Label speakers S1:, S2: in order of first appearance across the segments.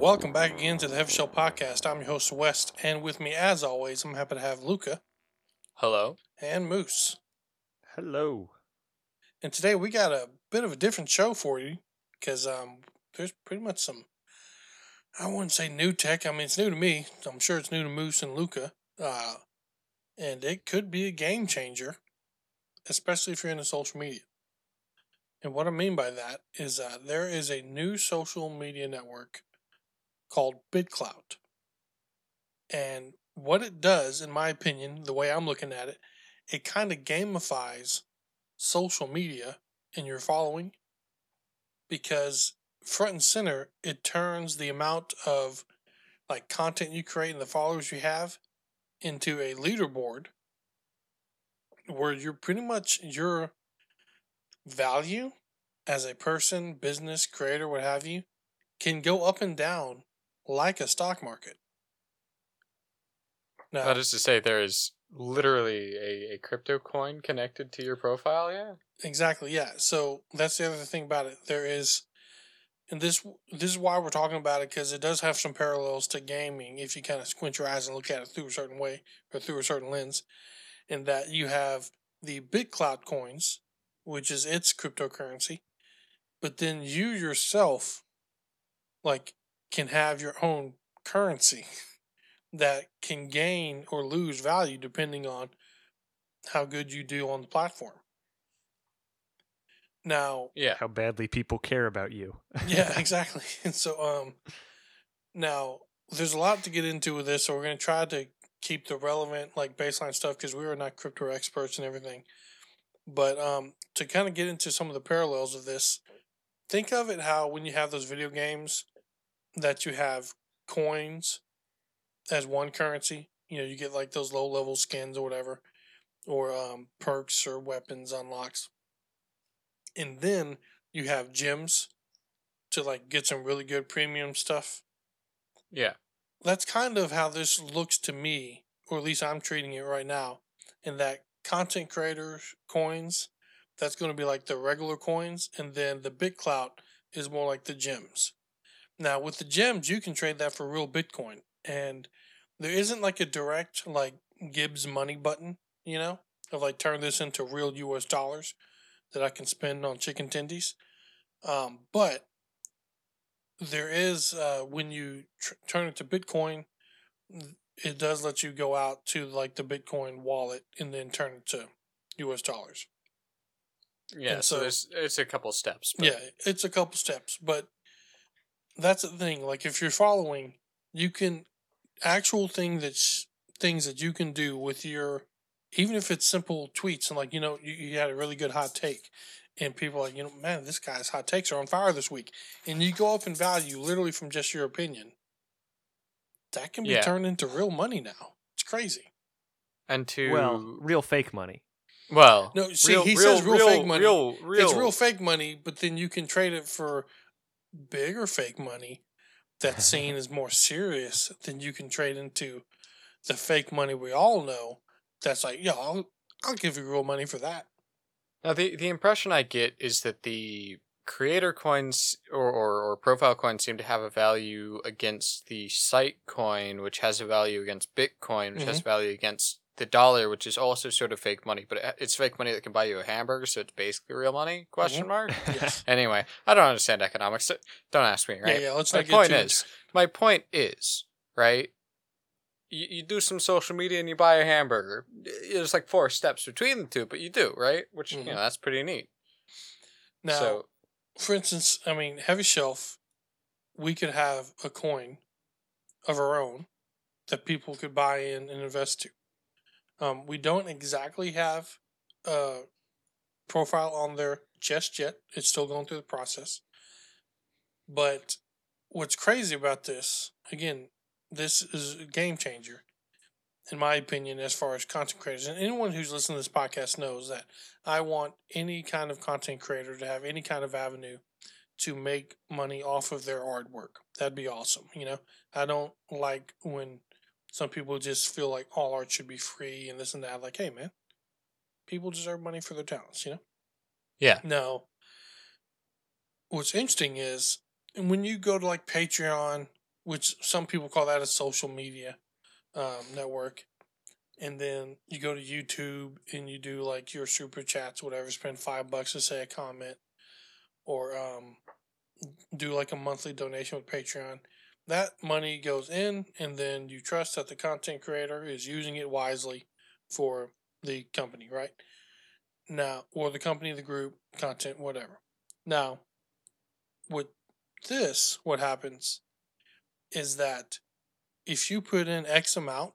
S1: Welcome back again to the Heavy Shelf Podcast. I'm your host, West, and with me, as always, I'm happy to have Luca
S2: Hello.
S1: and Moose.
S3: Hello.
S1: And today we got a bit of a different show for you because um, there's pretty much some, I wouldn't say new tech. I mean, it's new to me. I'm sure it's new to Moose and Luca. Uh, and it could be a game changer, especially if you're into social media. And what I mean by that is uh, there is a new social media network called BitClout. And what it does, in my opinion, the way I'm looking at it, it kind of gamifies social media in your following because front and center, it turns the amount of like content you create and the followers you have into a leaderboard where you're pretty much your value as a person, business, creator, what have you, can go up and down like a stock market. Now,
S2: That is to say, there is literally a, a crypto coin connected to your profile. Yeah.
S1: Exactly. Yeah. So that's the other thing about it. There is, and this this is why we're talking about it because it does have some parallels to gaming if you kind of squint your eyes and look at it through a certain way or through a certain lens. In that you have the BitCloud coins, which is its cryptocurrency, but then you yourself, like, can have your own currency that can gain or lose value depending on how good you do on the platform. Now,
S2: Yeah.
S3: How badly people care about you.
S1: yeah, exactly. And so, um, now there's a lot to get into with this, so we're going to try to keep the relevant, like baseline stuff because we are not crypto experts and everything. But um, to kind of get into some of the parallels of this, think of it how when you have those video games that you have coins as one currency, you know, you get like those low level skins or whatever, or um, perks or weapons unlocks. And then you have gems to like get some really good premium stuff.
S2: Yeah.
S1: That's kind of how this looks to me, or at least I'm treating it right now. In that content creators coins, that's going to be like the regular coins, and then the BitClout is more like the gems. Now with the gems, you can trade that for real Bitcoin, and there isn't like a direct like Gibbs money button, you know, of like turn this into real U.S. dollars that I can spend on chicken tendies. Um, but there is uh, when you tr- turn it to Bitcoin, it does let you go out to like the Bitcoin wallet and then turn it to U.S. dollars.
S2: Yeah.
S1: And
S2: So,
S1: so-
S2: it's a couple steps. But
S1: Yeah, it's a couple steps, but that's the thing. Like if you're following, you can actual thing that's things that you can do with your even if it's simple tweets and like you know you, you had a really good hot take and people are like you know man this guy's hot takes are on fire this week and you go up in value literally from just your opinion that can be
S2: Yeah.
S1: turned into real money now it's crazy
S2: And to
S3: Well, real fake money.
S2: well,
S1: No, see, he says real fake money.
S2: Real, real,
S1: it's real fake money but then you can trade it for bigger fake money that's seen as more serious than you can trade into the fake money we all know that's like yo I'll, I'll give you real money for that.
S2: Now, the the impression I get is that the creator coins or, or, or profile coins seem to have a value against the site coin, which has a value against Bitcoin, which has mm-hmm. value against the dollar, which is also sort of fake money, but it's fake money that can buy you a hamburger, so it's basically real money? Question mark.
S1: yes
S2: Anyway, I don't understand economics. so Don't ask me, right?
S1: yeah yeah let's
S2: my
S1: not get
S2: point
S1: too
S2: is, my point is, right? You, you do some social media and you buy a hamburger. There's like four steps between the two, but you do, right? Which
S1: Mhm.
S2: you know that's pretty neat.
S1: now
S2: so
S1: for instance i mean heavy shelf we could have a coin of our own that people could buy in and invest to um, we don't exactly have a profile on there just yet it's still going through the process but what's crazy about this again this is a game changer in my opinion as far as content creators and anyone who's listening to this podcast knows that i want any kind of content creator to have any kind of avenue to make money off of their artwork. That'd be awesome. You know, I don't like when some people just feel like all art should be free and this and that. Like, hey, man, people deserve money for their talents, you know?
S2: Yeah.
S1: Now, what's interesting is when you go to like Patreon, which some people call that a social media um, network, and then you go to YouTube and you do like your super chats, whatever, spend five bucks to say a comment, or um, do like a monthly donation with Patreon. That money goes in, and then you trust that the content creator is using it wisely for the company, right? Now, or the company, the group, content, whatever. Now, with this, what happens is that if you put in X amount,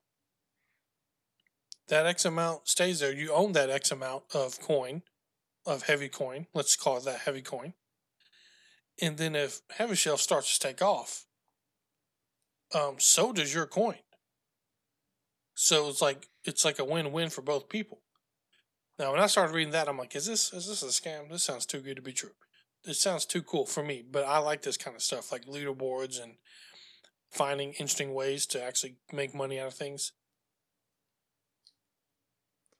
S1: that X amount stays there. You own that X amount of coin, of heavy coin. Let's call it that heavy coin. And then if heavy shelf starts to take off, um, so does your coin. So it's like it's like a win-win for both people. Now, when I started reading that, I'm like, is this is this a scam? This sounds too good to be true. This sounds too cool for me, but I like this kind of stuff, like leaderboards and finding interesting ways to actually make money out of things.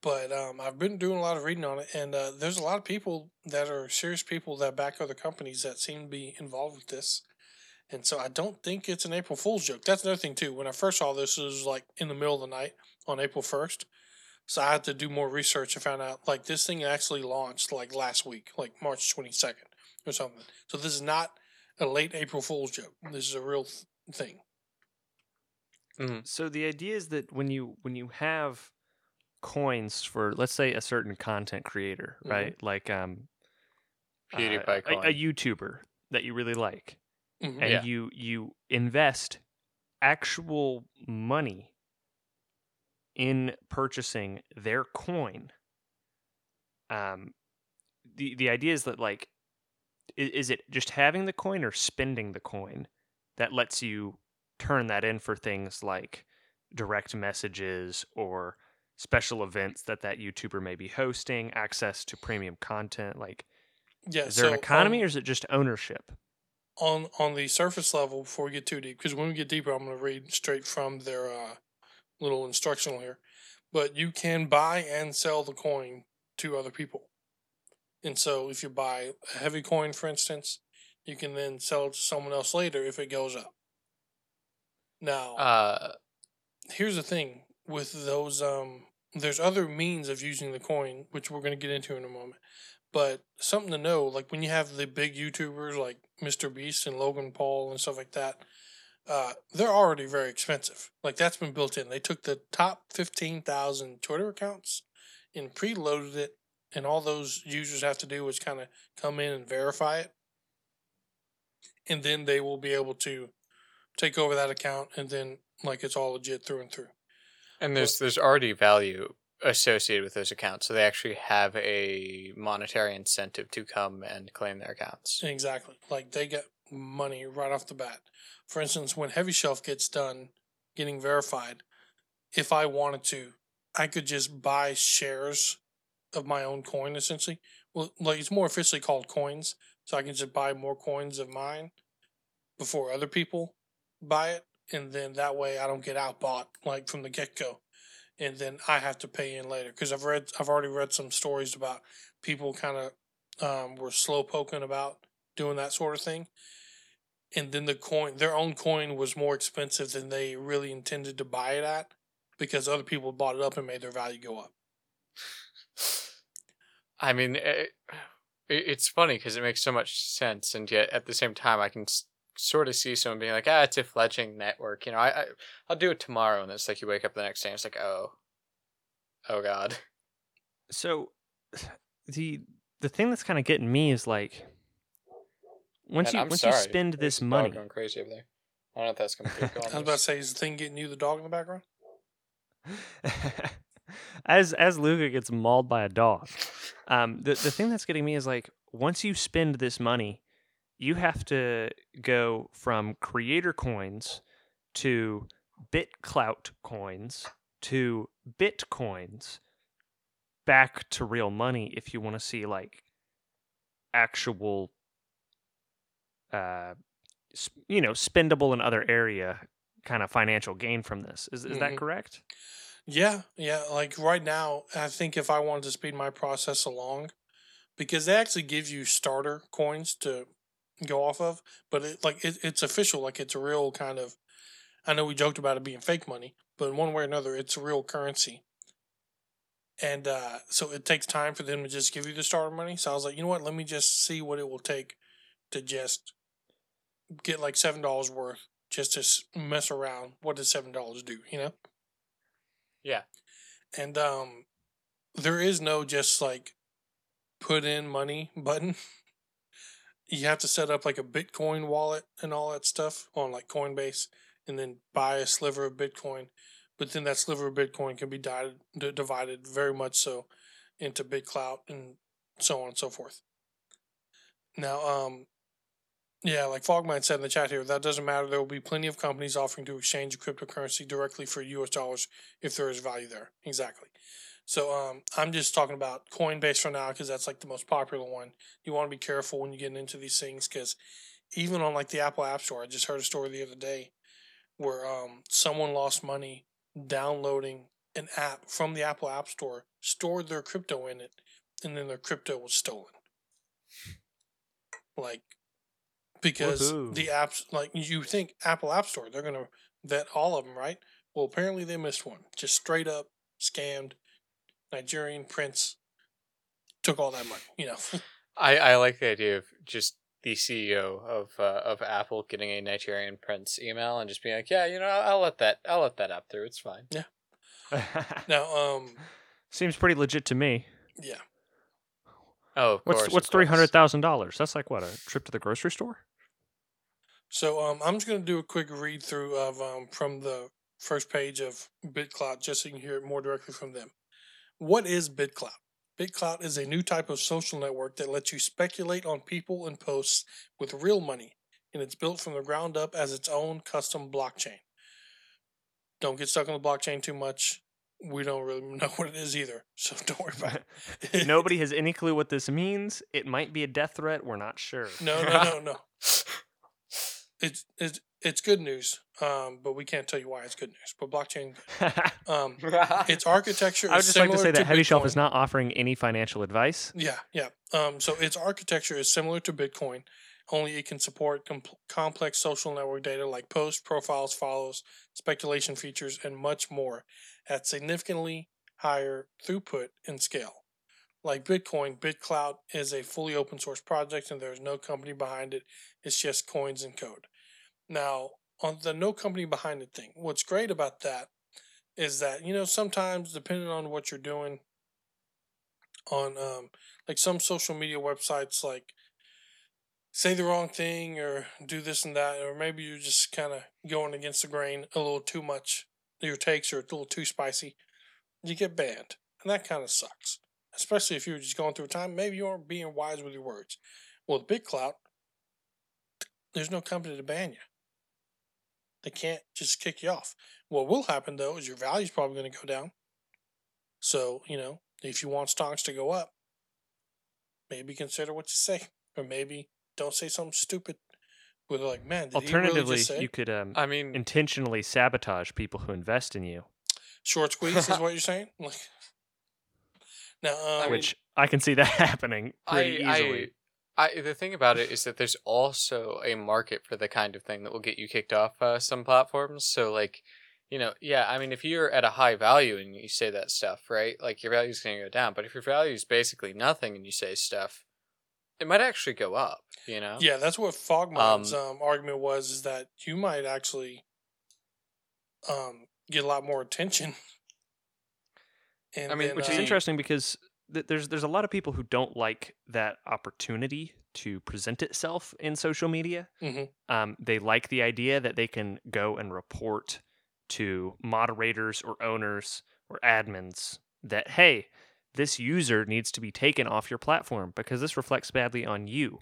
S1: But um, I've been doing a lot of reading on it, and uh, there's a lot of people that are serious people that back other companies that seem to be involved with this. And so I don't think it's an April Fool's joke. That's another thing too. When I first saw this, it was like in the middle of the night on April first. So I had to do more research and found out like this thing actually launched like last week, like March twenty second or something. So this is not a late April Fool's joke. This is a real th- thing.
S3: So the idea is that when you when you have coins for let's say a certain content creator,
S1: Mhm.
S3: right? Like um uh,
S2: PewDiePie
S3: a, a. YouTuber that you really like
S1: Mhm.
S3: and
S2: Yeah.
S3: you you invest actual money in purchasing their coin um the the idea is that like i- is it just having the coin or spending the coin that lets you turn that in for things like direct messages or special events that that YouTuber may be hosting, access to premium content like
S1: Yeah.
S3: is there an economy
S1: on-
S3: or is it just ownership?
S1: On on the surface level before we get too deep because when we get deeper i'm going to read straight from their uh, little instructional here. But you can buy and sell the coin to other people. And so if you buy a heavy coin for instance you can then sell it to someone else later if it goes up. Now
S2: Uh,
S1: here's the thing with those um there's other means of using the coin which we're going to get into in a moment but something to know like when you have the big youtubers like mr beast and logan paul and stuff like that uh, they're already very expensive. Like that's been built in. They took the top 15000 twitter accounts and preloaded it and all those users have to do is kind of come in and verify it. And then they will be able to take over that account and then like it's all legit through and through.
S2: And there's there's already value associated with those accounts, so they actually have a monetary incentive to come and claim their accounts.
S1: Exactly. Like they get money right off the bat. For instance, when Heavy Shelf gets done getting verified, if I wanted to, I could just buy shares of my own coin essentially. Well, like it's more officially called coins, so I can just buy more coins of mine before other people buy it, and then that way I don't get outbought like from the get go, and then I have to pay in later because I've read I've already read some stories about people kind of um, were slow poking about doing that sort of thing. And then the coin, their own coin was more expensive than they really intended to buy it at because other people bought it up and made their value go up.
S2: I mean, it, it's funny because it makes so much sense, and yet at the same time, I can sort of see someone being like, "Ah, it's a fledgling network." You know, I, I I'll do it tomorrow, and it's like you wake up the next day, and it's like, "Oh, oh God."
S3: So the the thing that's kind of getting me is like once
S2: And
S3: you
S2: I'm
S3: once
S2: sorry,
S3: you spend
S2: there's
S3: this money
S2: going crazy over there. I don't know if that's gonna be
S1: I was about to say, is the thing getting you the dog in the background?
S3: as as Luca gets mauled by a dog. Um, the the thing that's getting me is like once you spend this money, you have to go from creator coins to BitClout coins to Bitcoins back to real money if you want to see like actual uh, you know, spendable in other area kind of financial gain from this. Is is that
S1: Mhm.
S3: correct?
S1: Yeah, yeah. Like right now, I think if I wanted to speed my process along, because they actually give you starter coins to go off of, but it like it, it's official, like it's a real kind of. I know we joked about it being fake money, but in one way or another, it's a real currency. And uh, so it takes time for them to just give you the starter money. So I was like, you know what? Let me just see what it will take to just get like seven dollars worth, just to mess around. What does seven dollars do? You know.
S2: Yeah.
S1: and um there is no just like put in money button you have to set up like a bitcoin wallet and all that stuff on like coinbase and then buy a sliver of bitcoin but then that sliver of bitcoin can be divided, divided very much so into bitclout and so on and so forth now um yeah, like Fogmine said in the chat here, that doesn't matter. There will be plenty of companies offering to exchange cryptocurrency directly for US dollars if there is value there. Exactly. So um, I'm just talking about Coinbase for now because that's like the most popular one. You want to be careful when you get into these things because even on like the Apple App Store, I just heard a story the other day where um, someone lost money downloading an app from the Apple App Store, stored their crypto in it, and then their crypto was stolen. Like, because
S3: Woohoo.
S1: the apps, like you think Apple App Store, they're gonna vet all of them, right? Well, apparently they missed one. Just straight up scammed Nigerian prince. Took all that money, you know.
S2: I, I like the idea of just the CEO of uh, of Apple getting a Nigerian prince email and just being like, yeah, you know, I'll, I'll let that I'll let that app through. It's fine. Yeah.
S1: now, um,
S3: Seems pretty legit to me.
S1: yeah,
S2: Oh, of
S3: What's
S2: course.
S3: what's
S2: of
S3: three
S2: course.
S3: hundred thousand dollars? That's like what a trip to the grocery store.
S1: So um, I'm just going to do a quick read through of um, from the first page of BitClout just so you can hear it more directly from them. What is BitClout? BitClout is a new type of social network that lets you speculate on people and posts with real money, and it's built from the ground up as its own custom blockchain. Don't get stuck on the blockchain too much. We don't really know what it is either, so don't worry about it.
S3: Nobody has any clue what this means. It might be a death threat. We're not sure.
S1: no, no, no, no. It's it's it's good news, um, but we can't tell you why it's good news. But blockchain, um, its architecture.
S3: I would
S1: is
S3: just like to say that Heavy Shelf is not offering any financial advice.
S1: Yeah, yeah. Um, so its architecture is similar to Bitcoin, only it can support com- complex social network data like posts, profiles, follows, speculation features, and much more at significantly higher throughput and scale. Like Bitcoin, BitClout is a fully open source project and there's no company behind it. It's just coins and code. Now, on the no company behind it thing, what's great about that is that, you know, sometimes depending on what you're doing on um like some social media websites like say the wrong thing or do this and that or maybe you're just kind of going against the grain a little too much your takes are a little too spicy you get banned and that kind of sucks especially if you're just going through a time maybe you aren't being wise with your words. Well with BitClout there's no company to ban you they can't just kick you off. What will happen though is your value's probably going to go down. So you know if you want stocks to go up maybe consider what you say or maybe don't say something stupid where they're like man did he really
S3: Alternatively,
S1: just say
S3: you could um,
S2: I mean,
S3: intentionally sabotage people who invest in you,
S1: short squeeze is what you're saying? Like now um,
S2: I mean,
S3: which I can see that happening pretty
S2: I,
S3: easily.
S2: I, I, the thing about it is that there's also a market for the kind of thing that will get you kicked off uh, some platforms. So, like, you know, yeah, I mean, if you're at a high value and you say that stuff, right, like your value's going to go down. But if your value is basically nothing and you say stuff, it might actually go up. You know?
S1: yeah that's what fogmine's um, argument was is that you might actually um, get a lot more attention and
S2: I mean,
S1: then,
S3: Which
S1: uh,
S3: is interesting because th- there's there's a lot of people who don't like that opportunity to present itself in social media.
S1: Mhm.
S3: Um, they like the idea that they can go and report to moderators or owners or admins that hey, this user needs to be taken off your platform because this reflects badly on you.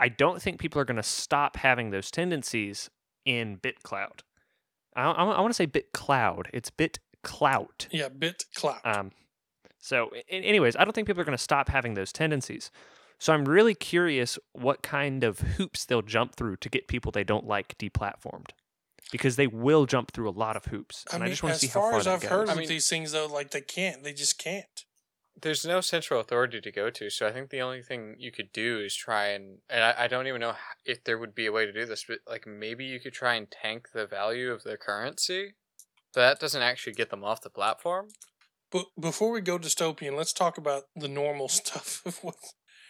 S3: I don't think people are going to stop having those tendencies in BitCloud. I, I, I want to say BitCloud. It's BitClout.
S1: yeah bit clout
S3: Um, so, anyways, I don't think people are going to stop having those tendencies. So I'm really curious what kind of hoops they'll jump through to get people they don't like deplatformed. Because they will jump through a lot of hoops.
S1: I
S3: And I,
S1: mean,
S3: just want
S1: as
S3: to see how
S1: far
S3: far
S1: as I've
S3: goes.
S1: heard
S2: I
S1: of
S2: mean-
S1: these things, though, like they can't. They just can't.
S2: There's no central authority to go to, so I think the only thing you could do is try and and I, I don't even know if there would be a way to do this, but like maybe you could try and tank the value of their currency. But that doesn't actually get them off the platform.
S1: But before we go dystopian, let's talk about the normal stuff. of what-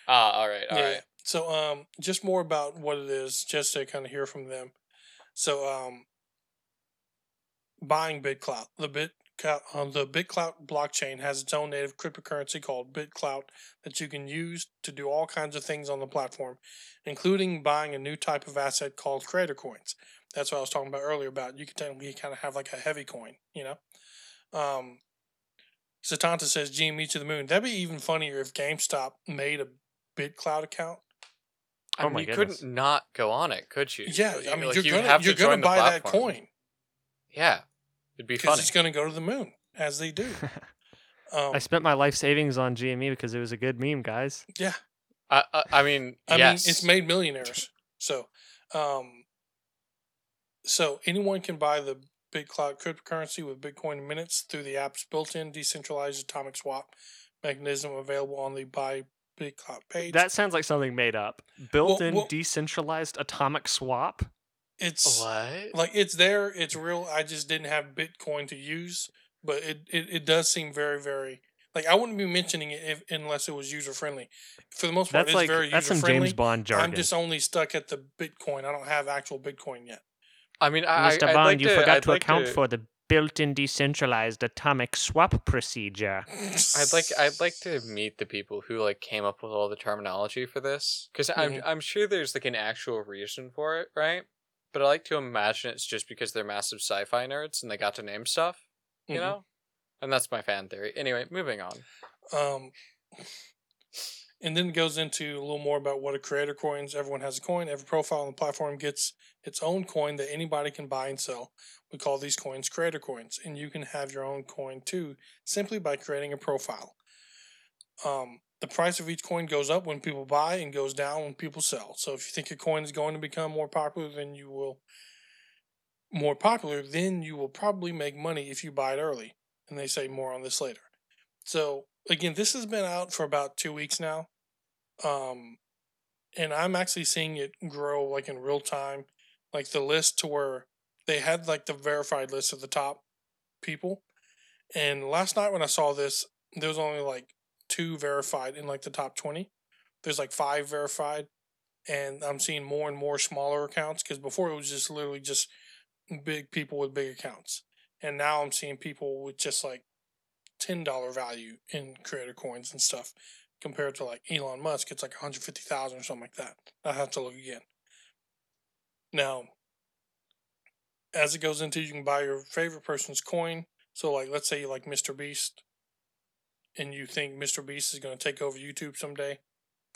S2: Ah, all right, all right.
S1: yeah. So, um, just more about what it is, just to kind of hear from them. So, um, buying BitClout, the Bit uh, the BitClout blockchain has its own native cryptocurrency called BitClout that you can use to do all kinds of things on the platform, including buying a new type of asset called Creator Coins. That's what I was talking about earlier. About you can technically kind of have like a heavy coin, you know. Um, Satanta says GME to the moon. That'd be even funnier if GameStop made a BitClout account.
S2: I
S3: Oh
S2: mean,
S3: my
S2: you
S3: goodness.
S2: couldn't not go on it, could you?
S1: Yeah, I mean
S2: like,
S1: you're gonna
S2: have
S1: you're gonna buy that coin
S2: Yeah, it'd be
S1: because
S2: funny.
S1: it's gonna go to the moon as they do. Um,
S3: I spent my life savings on GME because it was a good meme, guys.
S1: yeah,
S2: I, I, I mean,
S1: I
S2: yes.
S1: mean it's made millionaires. So, um, so anyone can buy the BitClout cryptocurrency with Bitcoin minutes through the app's built-in decentralized atomic swap mechanism available on the Buy BitClout page.
S3: That sounds like something made up. Built-in
S1: well-
S3: decentralized atomic swap.
S1: it's
S2: What?
S1: like it's there it's real i just didn't have bitcoin to use but it, it, it does seem very very like i wouldn't be mentioning it if, unless it was user friendly for the most part
S3: That's
S1: it's
S3: like
S1: very
S3: that's
S1: user
S3: some
S1: friendly
S3: James Bond jargon.
S1: i'm just only stuck at the bitcoin i don't have actual bitcoin yet
S2: I mean, I,
S3: Mr.
S2: I'd
S3: Bond,
S2: like
S3: you
S2: to,
S3: forgot
S2: I'd
S3: to
S2: like
S3: account
S2: to-
S3: for the built-in decentralized atomic swap procedure.
S2: I'd like I'd like to meet the people who like came up with all the terminology for this because I'm
S1: Mhm.
S2: I'm sure there's like an actual reason for it, right? But I like to imagine it's just because they're massive sci-fi nerds and they got to name stuff, you
S1: Mhm.
S2: know. And that's my fan theory. Anyway, moving on.
S1: Um, and then it goes into a little more about what a creator coins. Everyone has a coin. Every profile on the platform gets its own coin that anybody can buy and sell. We call these coins creator coins, and you can have your own coin too simply by creating a profile. Um, the price of each coin goes up when people buy and goes down when people sell. So if you think a coin is going to become more popular, then you will more popular, then you will probably make money if you buy it early. And they say more on this later. So again, this has been out for about two weeks now. Um, and I'm actually seeing it grow like in real time, like the list to where they had like the verified list of the top people. And last night when I saw this, there was only like two verified in like the top 20. There's like five verified. And I'm seeing more and more smaller accounts because before it was just literally just big people with big accounts. And now I'm seeing people with just like ten dollar value in creator coins and stuff compared to like Elon Musk, it's like one hundred fifty thousand or something like that. I have to look again. Now, as it goes into, you can buy your favorite person's coin. So, like, let's say you like Mr. Beast, and you think Mr. Beast is going to take over YouTube someday.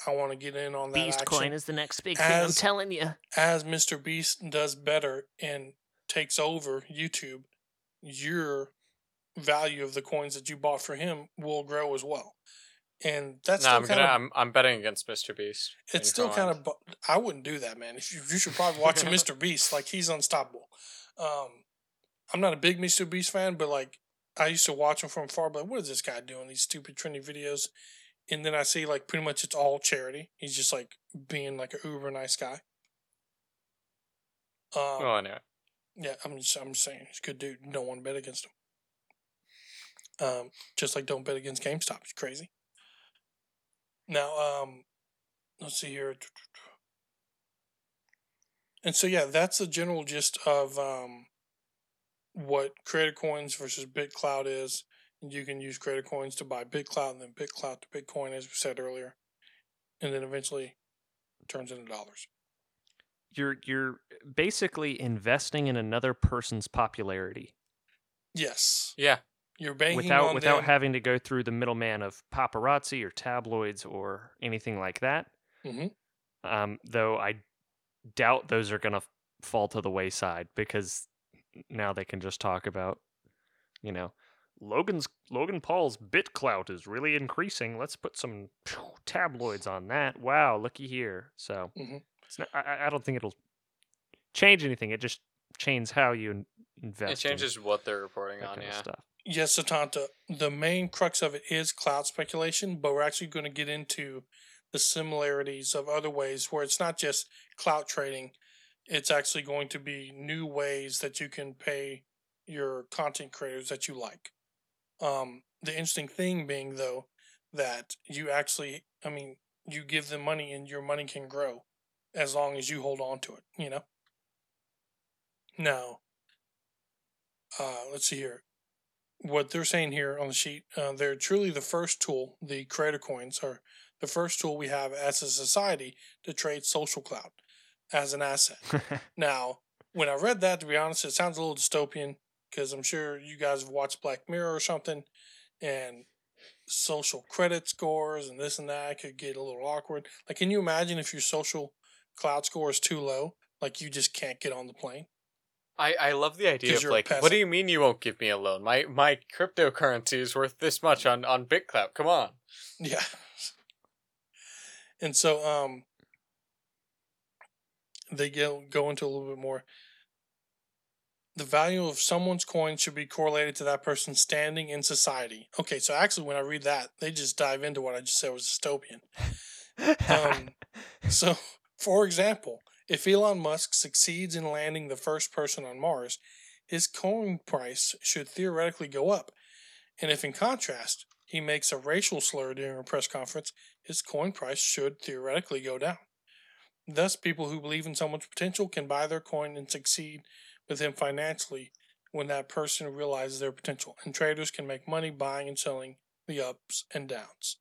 S1: I want to get in on that
S3: Beast
S1: action
S3: coin is the next big thing. I'm telling you.
S1: as Mr. Beast does better and takes over YouTube, your value of the coins that you bought for him will grow as well. And that's
S2: no, I'm gonna
S1: of
S2: I'm I'm betting against Mr. Beast.
S1: it's still kind of I wouldn't do that, man. If you, you should probably watch Mr. Beast, like he's unstoppable. Um, I'm not a big Mr. Beast fan, but like I used to watch him from far. But what is this guy doing? These stupid trendy videos, and then I see like pretty much it's all charity. He's just like being like a uber nice guy. Um,
S2: Oh, anyway.
S1: yeah, I'm just I'm just saying he's a good dude. Don't want to bet against him. Um, just like don't bet against GameStop. It's crazy. Now, um, let's see here. And so yeah, that's the general gist of um, what Creator Coins versus BitCloud is. And you can use Creator Coins to buy BitCloud and then BitCloud to Bitcoin, as we said earlier, and then eventually turns into dollars.
S3: You're you're basically investing in another person's popularity
S1: Yes,
S2: Yeah.
S1: You're banking
S3: without without
S1: them.
S3: having to go through the middleman of paparazzi or tabloids or anything like that.
S1: Mhm.
S3: Um, though I doubt those are gonna f- fall to the wayside because now they can just talk about, you know, Logan's Logan Paul's bit clout is really increasing. Let's put some tabloids on that. Wow, looky here. So
S1: Mhm.
S3: it's not, I, I don't think it'll change anything. It just changes how you invest.
S2: It
S3: in
S2: changes what they're reporting on. Yeah.
S3: stuff.
S1: Yes, Satanta. The main crux of it is clout speculation, but we're actually going to get into the similarities of other ways where it's not just clout trading. It's actually going to be new ways that you can pay your content creators that you like. Um, the interesting thing being, though, that you actually, I mean, you give them money and your money can grow as long as you hold on to it, you know? Now, uh, let's see here what they're saying here on the sheet, uh, they're truly the first tool, the creator coins are the first tool we have as a society to trade social clout as an asset. now, when I read that, to be honest, it sounds a little dystopian because I'm sure you guys have watched Black Mirror or something and social credit scores and this and that could get a little awkward. Like, can you imagine if your social clout score is too low? Like, you just can't get on the plane?
S2: I, I love the idea of like, what do you mean you won't give me a loan? My my cryptocurrency is worth this much on on BitClout. Come on.
S1: Yeah. And so um they go go into a little bit more. The value of someone's coin should be correlated to that person's standing in society. Okay, so actually when I read that, they just dive into what I just said was dystopian. Um, so, for example, if Elon Musk succeeds in landing the first person on Mars, his coin price should theoretically go up. And if, in contrast, he makes a racial slur during a press conference, his coin price should theoretically go down. Thus, people who believe in someone's potential can buy their coin and succeed with him financially when that person realizes their potential. And traders can make money buying and selling the ups and downs.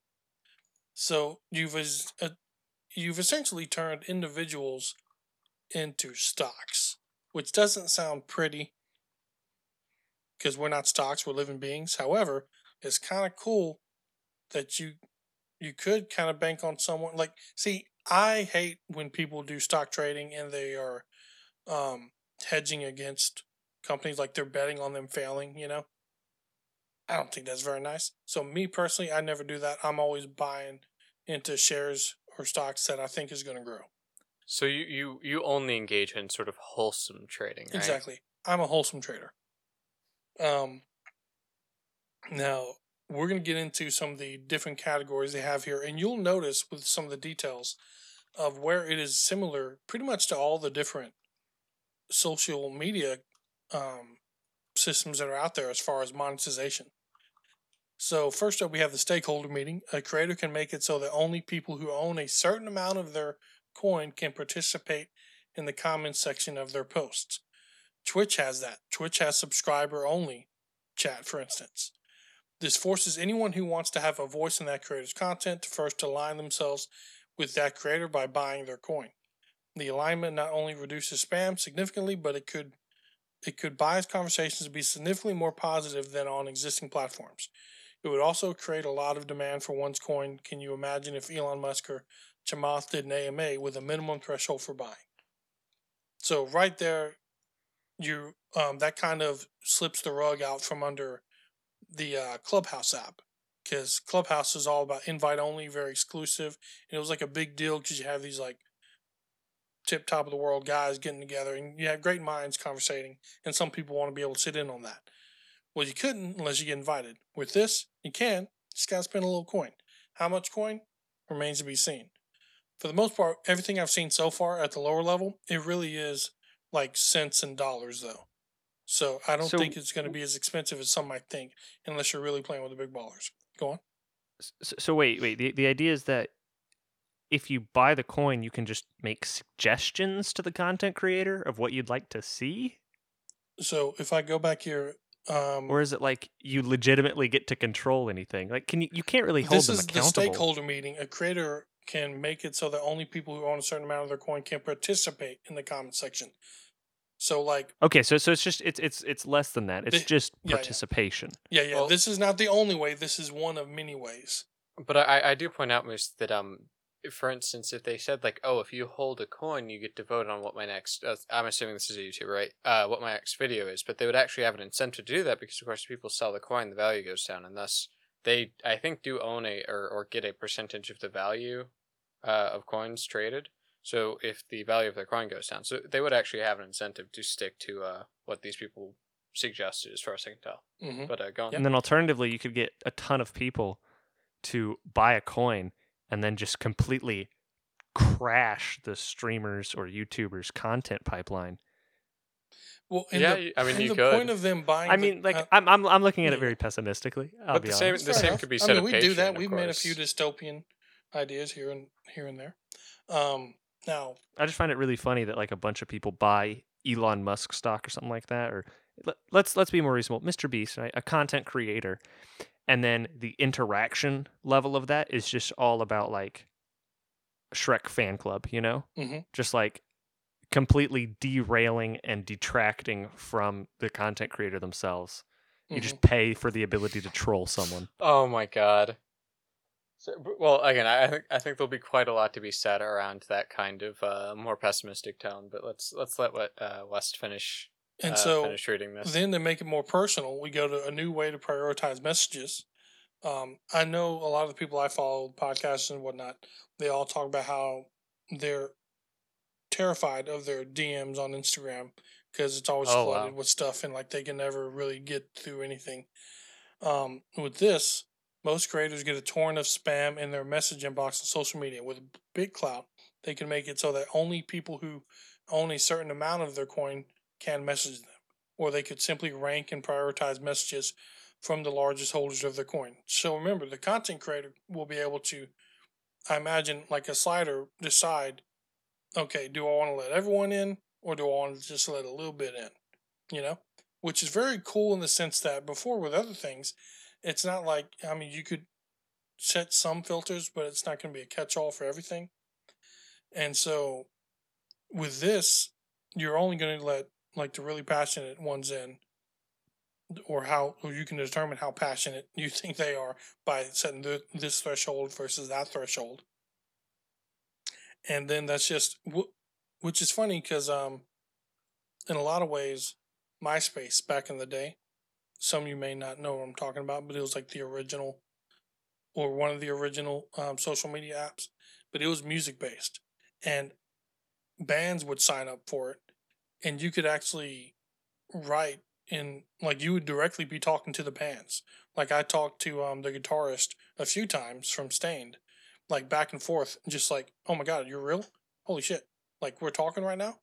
S1: So you've uh, you've essentially turned individuals into stocks, which doesn't sound pretty because we're not stocks, we're living beings. However, it's kind of cool that you you could kind of bank on someone like see i hate when people do stock trading and they are um hedging against companies like they're betting on them failing you know? I don't think that's very nice. So me personally i never do that. I'm always buying into shares or stocks that i think is going to grow
S2: So you, you you only engage in sort of wholesome trading, right?
S1: Exactly. I'm a wholesome trader. Um, now we're going to get into some of the different categories they have here, and you'll notice with some of the details of where it is similar, pretty much to all the different social media um, systems that are out there as far as monetization. So first up, we have the stakeholder meeting. A creator can make it so that only people who own a certain amount of their coin can participate in the comments section of their posts. Twitch has that. Twitch has subscriber only chat, for instance. This forces anyone who wants to have a voice in that creator's content to first align themselves with that creator by buying their coin. The alignment not only reduces spam significantly, but it could it could bias conversations to be significantly more positive than on existing platforms. It would also create a lot of demand for one's coin. Can you imagine if Elon Musk or Chamath did an AMA with a minimum threshold for buying? So right there, you um, that kind of slips the rug out from under the uh, Clubhouse app because Clubhouse is all about invite only, very exclusive, and it was like a big deal because you have these like tip top of the world guys getting together and you have great minds conversating, and some people want to be able to sit in on that. Well, you couldn't unless you get invited. With this, you can. Just gotta spend a little coin. How much coin remains to be seen. For the most part, everything I've seen so far at the lower level, it really is like cents and dollars though. So I don't
S3: So-
S1: think it's going to be as expensive as some might think, unless you're really playing with the big ballers. Go on.
S3: So, so wait, wait. The the idea is that if you buy the coin, you can just make suggestions to the content creator of what you'd like to see,
S1: So if I go back here, um,
S3: or is it like you legitimately get to control anything? Like, can you you can't really hold
S1: this
S3: them
S1: is the
S3: accountable?
S1: stakeholder meeting. A creator can make it so that only people who own a certain amount of their coin can participate in the comment section. So like,
S3: Okay, so so it's just it's it's it's less than that. It's
S1: The-
S3: just
S1: yeah, yeah.
S3: participation.
S1: yeah, yeah,
S2: Well-
S1: this is not the only way. This is one of many ways.
S2: But I, I do point out, Moose, that um, for instance, if they said like, "Oh, if you hold a coin, you get to vote on what my next," uh, I'm assuming this is a YouTube, right? Uh, what my next video is, but they would actually have an incentive to do that because, of course, people sell the coin, the value goes down, and thus they, I think, do own a or or get a percentage of the value uh, of coins traded. So if the value of their coin goes down, so they would actually have an incentive to stick to uh, what these people suggested, as far as I can tell.
S1: hmm
S2: But uh, go on.
S3: And then alternatively, you could get a ton of people to buy a coin and then just completely crash the streamers or YouTubers content pipeline.
S1: Well, and
S2: Yeah,
S1: the,
S2: I mean,
S1: and
S2: you
S1: the
S2: could.
S1: point of them buying.
S3: I
S1: the-
S3: mean, like
S1: uh,
S3: I'm I'm I'm looking at it very pessimistically. I'll
S2: But
S3: be
S2: the same-
S3: honest.
S2: the
S1: fair
S2: same
S1: enough.
S2: could be said.
S1: I mean,
S2: of
S1: we do that. We've made a few dystopian ideas here and here and there. Um, now,
S3: I just find it really funny that like a bunch of people buy Elon Musk stock or something like that, or let- let's let's be more reasonable. Mr. Beast, right, a content creator, and then the interaction level of that is just all about like Shrek fan club, you know,
S1: Mhm.
S3: just like completely derailing and detracting from the content creator themselves. You
S1: mhm.
S3: just pay for the ability to troll someone.
S2: Oh my god. So, well, again, I I think I think there'll be quite a lot to be said around that kind of uh, more pessimistic tone. But let's let's let what uh, West finish
S1: and
S2: uh,
S1: so
S2: finish reading this.
S1: then to make it more personal, we go to a new way to prioritize messages. Um, I know a lot of the people I follow, podcasts and whatnot, they all talk about how they're terrified of their DMs on Instagram because it's always
S2: Oh,
S1: flooded
S2: wow.
S1: with stuff and like they can never really get through anything. Um, with this, most creators get a torrent of spam in their message inbox on social media. With BitClout, they can make it so that only people who own a certain amount of their coin can message them or they could simply rank and prioritize messages from the largest holders of their coin. So remember, the content creator will be able to, I imagine, like a slider, decide, okay, do I want to let everyone in or do I want to just let a little bit in? You know, which is very cool in the sense that before with other things, it's not like, I mean, you could set some filters, but it's not going to be a catch all for everything. And so with this, you're only going to let like the really passionate ones in or how or you can determine how passionate you think they are by setting the, this threshold versus that threshold and then that's just which is funny because um in a lot of ways myspace back in the day some of you may not know what i'm talking about but it was like the original or one of the original um, social media apps but it was music based and bands would sign up for it and you could actually write in like you would directly be talking to the bands. Like I talked to um the guitarist a few times from Staind, like back and forth, just like, oh my god, you're real? Holy shit! Like we're talking right now.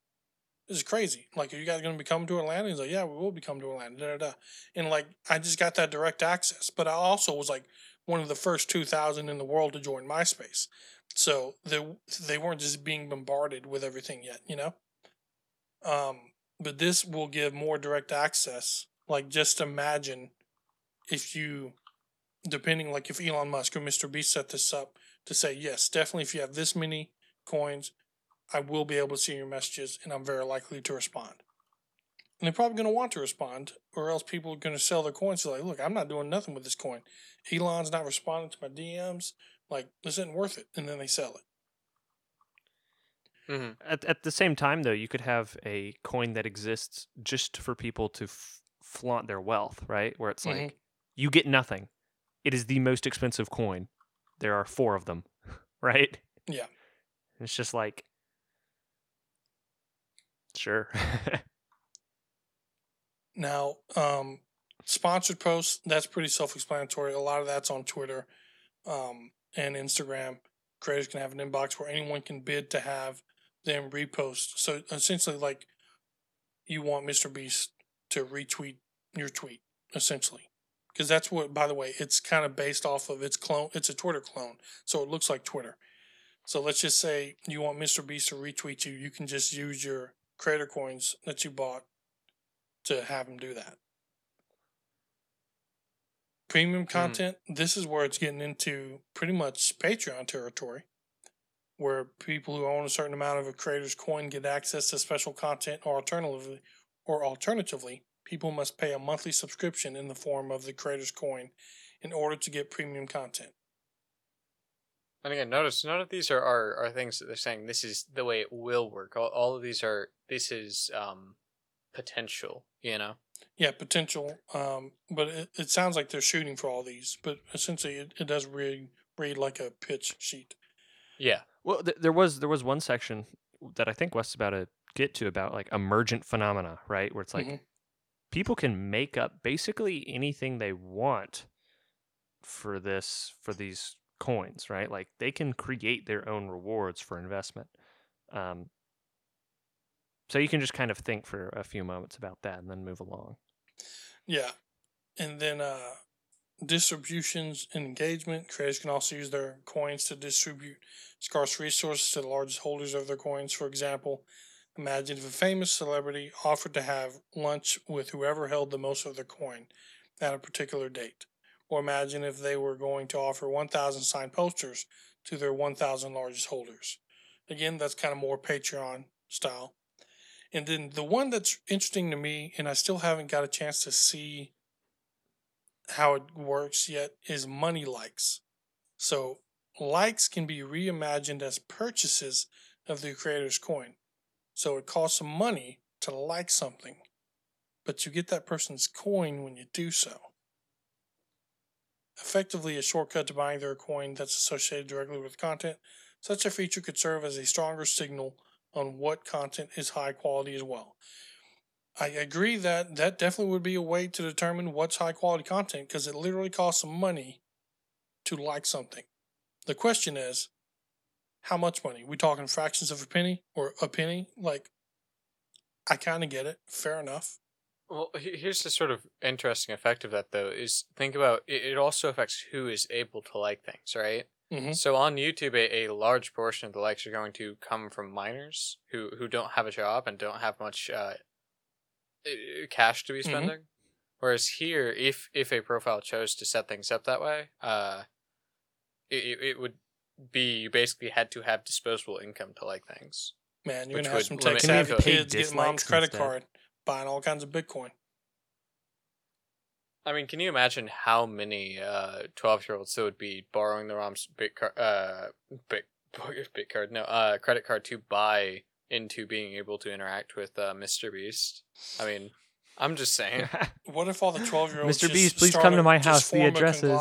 S1: This is crazy. Like, are you guys gonna be coming to Atlanta? He's like, yeah, we will be coming to Atlanta. Da, da, da. And like, I just got that direct access. But I also was like one of the first two thousand in the world to join MySpace, so they they weren't just being bombarded with everything yet, you know. Um, but this will give more direct access. Like, just imagine if you, depending, like if Elon Musk or Mr. Beast set this up to say, yes, definitely, if you have this many coins, I will be able to see your messages and I'm very likely to respond. And they're probably going to want to respond, or else people are going to sell their coins. So like, look, I'm not doing nothing with this coin. Elon's not responding to my DMs. Like, this isn't worth it. And then they sell it.
S2: hmm
S3: At, at the same time, though, you could have a coin that exists just for people to f- flaunt their wealth, right? Where it's
S1: Mhm.
S3: like, you get nothing. It is the most expensive coin. There are four of them, right?
S1: Yeah.
S3: It's just like, sure.
S1: Now, um, sponsored posts, that's pretty self explanatory. A lot of that's on Twitter um, and Instagram. Creators can have an inbox where anyone can bid to have them repost. So essentially, like you want Mr. Beast to retweet your tweet, essentially. Because that's what, by the way, it's kind of based off of its clone. It's a Twitter clone. So it looks like Twitter. So let's just say you want Mr. Beast to retweet you. You can just use your creator coins that you bought to have him do that. Premium hmm. content, this is where it's getting into pretty much Patreon territory, where people who own a certain amount of a creator's coin get access to special content, or alternatively, or alternatively, people must pay a monthly subscription in the form of the creator's coin in order to get premium content.
S2: And again, notice none of these are, are, are things that they're saying this is the way it will work. All, all of these are this is um potential, you know.
S1: Yeah, potential. Um, but it, it sounds like they're shooting for all these. But essentially, it, it does read read like a pitch sheet.
S2: Yeah.
S3: Well, th- there was there was one section that I think West's about to get to about like emergent phenomena, right? Where it's like
S1: Mhm.
S3: People can make up basically anything they want for this for these coins, right? Like they can create their own rewards for investment. Um, so you can just kind of think for a few moments about that and then move along.
S1: Yeah. And then uh, distributions and engagement. Creators can also use their coins to distribute scarce resources to the largest holders of their coins. For example, imagine if a famous celebrity offered to have lunch with whoever held the most of their coin at a particular date. Or imagine if they were going to offer 1,000 signed posters to their 1,000 largest holders. Again, that's kind of more Patreon style. And then the one that's interesting to me, and I still haven't got a chance to see how it works yet, is money likes. So likes can be reimagined as purchases of the creator's coin. So it costs some money to like something, but you get that person's coin when you do so. Effectively, a shortcut to buying their coin that's associated directly with content. Such a feature could serve as a stronger signal on what content is high quality as well. I agree that that definitely would be a way to determine what's high quality content because it literally costs some money to like something. The question is, how much money? We talking fractions of a penny or a penny? Like, I kind of get it. Fair enough.
S2: Well, here's the sort of interesting effect of that, though. Is think about it. Also affects who is able to like things, right?
S1: Mhm.
S2: So on YouTube, a, a large portion of the likes are going to come from minors who who don't have a job and don't have much uh, uh, cash to be
S1: Mhm.
S2: spending. Whereas here, if if a profile chose to set things up that way, uh, it- it would be you basically had to have disposable income to like things.
S1: Man, you're gonna have
S2: would
S1: some tech savvy kids
S3: Paid
S1: getting mom's credit
S3: instead.
S1: card, buying all kinds of Bitcoin.
S2: I mean, can you imagine how many uh twelve year olds that would be borrowing the ROM's bit card, uh, bit bit card, no, uh, credit card to buy into being able to interact with uh, Mr. Beast? I mean, I'm just saying.
S1: What if all the twelve year olds?
S3: Mr. Beast, please come to my house. The address is-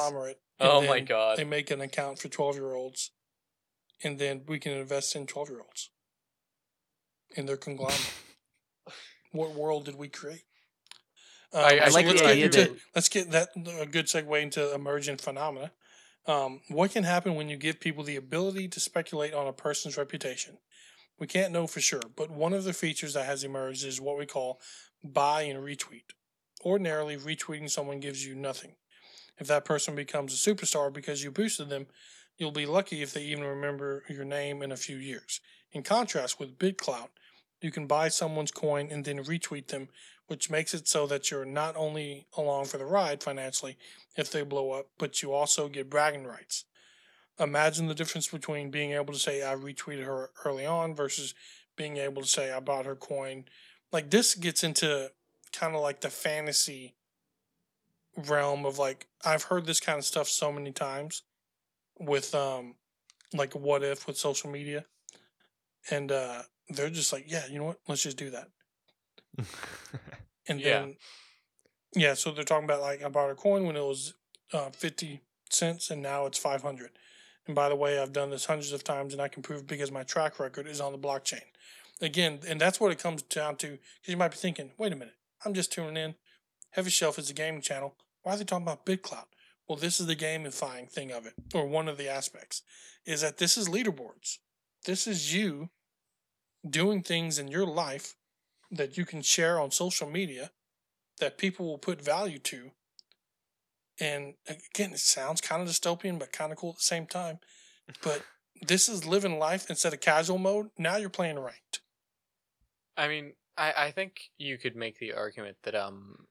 S2: Oh my God.
S1: They make an account for twelve year olds, and then we can invest in twelve year olds in their conglomerate. what world did we create? Um,
S2: I- I
S1: so
S3: like
S1: let's
S3: the
S1: get
S3: idea
S1: into
S3: that-
S1: let's get that a good segue into emergent phenomena. Um, what can happen when you give people the ability to speculate on a person's reputation? We can't know for sure, but one of the features that has emerged is what we call buy and retweet. Ordinarily, retweeting someone gives you nothing. If that person becomes a superstar because you boosted them, you'll be lucky if they even remember your name in a few years. In contrast with BitClout, you can buy someone's coin and then retweet them, which makes it so that you're not only along for the ride financially if they blow up, but you also get bragging rights. Imagine the difference between being able to say I retweeted her early on versus being able to say I bought her coin. Like this gets into kind of like the fantasy realm of like I've heard this kind of stuff so many times with um like what if with social media. And uh they're just like yeah you know what? Let's just do that. And
S2: Yeah.
S1: then yeah so they're talking about like I bought a coin when it was uh 50 cents and now it's 500 and by the way I've done this hundreds of times and I can prove because my track record is on the blockchain. Again and that's what it comes down to because you might be thinking wait a minute. I'm just tuning in. Heavy Shelf is a gaming channel why are they talking about BitClout well this is the gamifying thing of it or one of the aspects is that this is leaderboards this is you doing things in your life that you can share on social media that people will put value to. And again, it sounds kind of dystopian, but kind of cool at the same time. But this is living life instead of casual mode. Now you're playing ranked.
S2: I mean, I, I think you could make the argument that um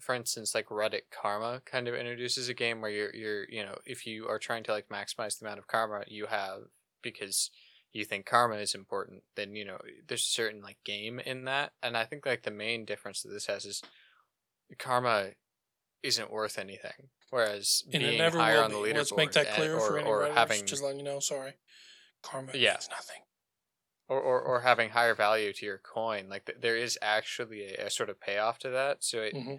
S2: for instance like Reddit karma kind of introduces a game where you're you're you know, if you are trying to like maximize the amount of karma you have because you think karma is important, then you know, there's a certain like game in that. And I think like the main difference that this has is karma isn't worth anything. Whereas
S1: And
S2: being higher on the leaderboard,
S1: Let's make that
S2: and-
S1: clear
S2: or,
S1: for
S2: or having
S1: Just letting you know, sorry. Karma
S2: Yeah.
S1: means nothing.
S2: or, or, or having higher value to your coin, like th- there is actually a, a sort of payoff to that. So it,
S1: hmm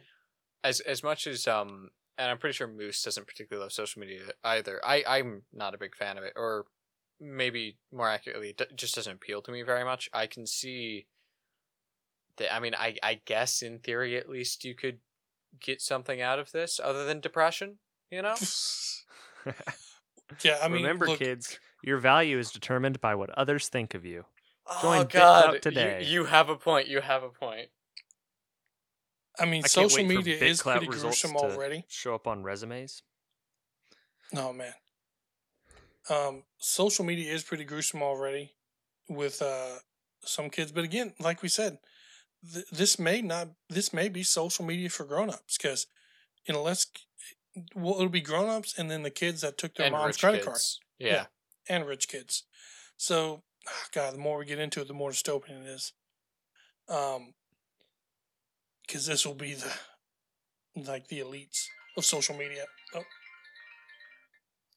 S2: as as much as um, and I'm pretty sure Moose doesn't particularly love social media either. I I'm not a big fan of it, or maybe more accurately, it just doesn't appeal to me very much. I can see that. I mean, I I guess in theory, at least, you could get something out of this other than depression. You know.
S1: yeah, I mean,
S3: Remember,
S1: look,
S3: kids, your value is determined by what others think of you. Join
S2: oh God!
S3: Clout
S2: you- You, have a point. You have a point.
S1: I mean,
S3: I
S1: social media is
S3: BitClout
S1: pretty gruesome already.
S3: Show up on resumes.
S1: No man. Um, social media is pretty gruesome already with uh some kids, but again, like we said, th- this may not this may be social media for grown-ups because unless well, it'll be grown-ups and then the kids that took their
S2: and
S1: mom's credit
S2: kids.
S1: card
S2: Yeah.
S1: Yeah. and rich kids. So, ah, God, the more we get into it, the more dystopian it is. Um, because this will be the like the elites of social media. Oh,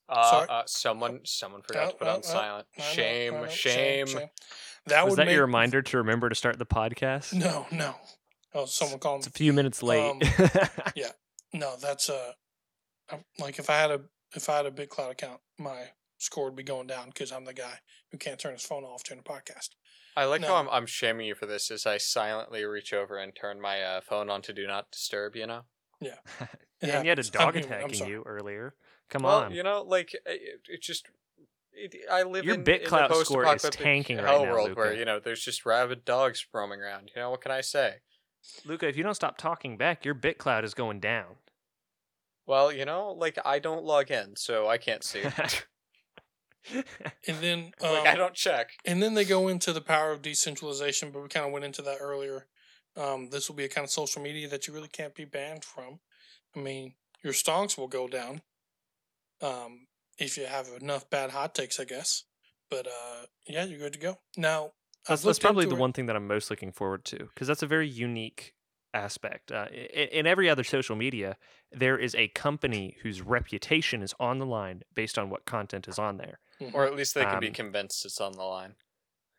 S2: Uh,
S1: Sorry.
S2: uh, someone someone forgot
S1: Oh,
S2: to put
S1: oh,
S2: on
S1: oh,
S2: silent.
S1: I know,
S2: Shame,
S1: I know,
S2: shame,
S1: That
S3: Was
S1: would
S3: that
S1: make,
S3: your reminder to remember to start the podcast?
S1: No, no. Oh, someone called
S3: It's a few minutes late.
S1: Um, No, that's uh, I'm- like if I had a if I had a BitClout account, my score would be going down because I'm the guy who can't turn his phone off during a podcast.
S2: I like
S1: No.
S2: how I'm I'm shaming you for this as I silently reach over and turn my uh, phone on to do not disturb. You know.
S1: It
S3: yeah, and you had a dog
S1: I'm human, I'm
S3: attacking you earlier. Come
S2: well,
S3: on.
S2: you know, like it, it just. It, I live
S3: Your
S2: in,
S3: BitClout
S2: in the
S3: score is
S2: post-apocalyptic
S3: tanking right
S2: hell
S3: now,
S2: world where you know there's just rabid dogs roaming around. You know what can I say?
S3: Luca, if you don't stop talking back, your BitClout is going down.
S2: Well, you know, like I don't log in, so I can't see.
S1: And then
S2: like I
S1: um,
S2: don't check.
S1: And then they go into the power of decentralization, but we kind of went into that earlier. Um, this will be a kind of social media that you really can't be banned from. I mean, your stonks will go down um, if you have enough bad hot takes, I guess. But uh, yeah, you're good to go. Now,
S3: That's, that's probably the
S1: it.
S3: one thing that I'm most looking forward to because that's a very unique aspect. Uh, in, in every other social media, there is a company whose reputation is on the line based on what content is on there.
S2: Or at least they can be
S3: Um,
S2: convinced it's on the line.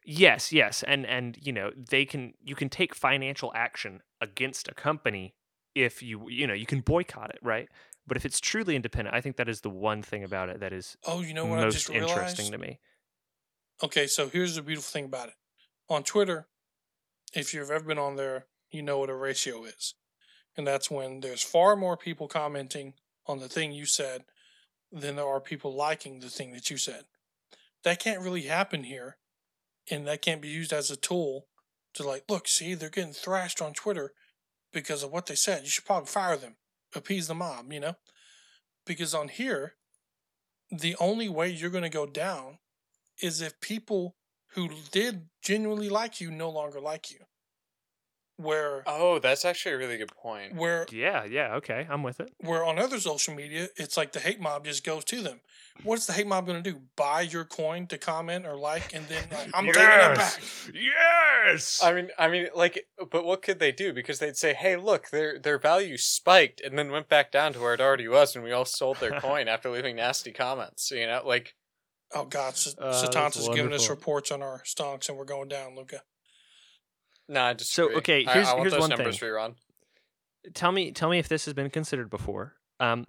S3: Yes, yes, and and you know they can you can take financial action against a company if you you know you can boycott it, right? But if it's truly independent, I think that is the one thing about it that is
S1: Oh, you know what I
S3: most
S1: just
S3: interesting to me.
S1: Okay, so here's the beautiful thing about it. On Twitter, if you've ever been on there, you know what a ratio is. And that's when there's far more people commenting on the thing you said than there are people liking the thing that you said. That can't really happen here. And that can't be used as a tool to, like, look, see, they're getting thrashed on Twitter because of what they said. You should probably fire them, appease the mob, you know? Because on here, the only way you're going to go down is if people who did genuinely like you no longer like you. Where
S2: Oh, that's actually a really good point.
S1: where
S3: Yeah, yeah, okay, I'm with it.
S1: where on other social media it's like the hate mob just goes to them. What's the hate mob going to do? Buy your coin to comment or like, and then like, I'm taking it back.
S3: Yes.
S2: I mean, I mean, like, but what could they do? Because they'd say, "Hey, look, their their value spiked and then went back down to where it already was, and we all sold their coin after leaving nasty comments." You know, like,
S1: Oh God, S-
S3: Uh, that's
S1: Satan's giving us reports on our stonks, and we're going down, Luca.
S2: Nah, I just
S3: so
S2: okay,
S3: here's-
S2: I, want
S3: here's
S2: those
S3: one
S2: numbers
S3: thing.
S2: rerun.
S3: tell me tell me if this has been considered before. Um,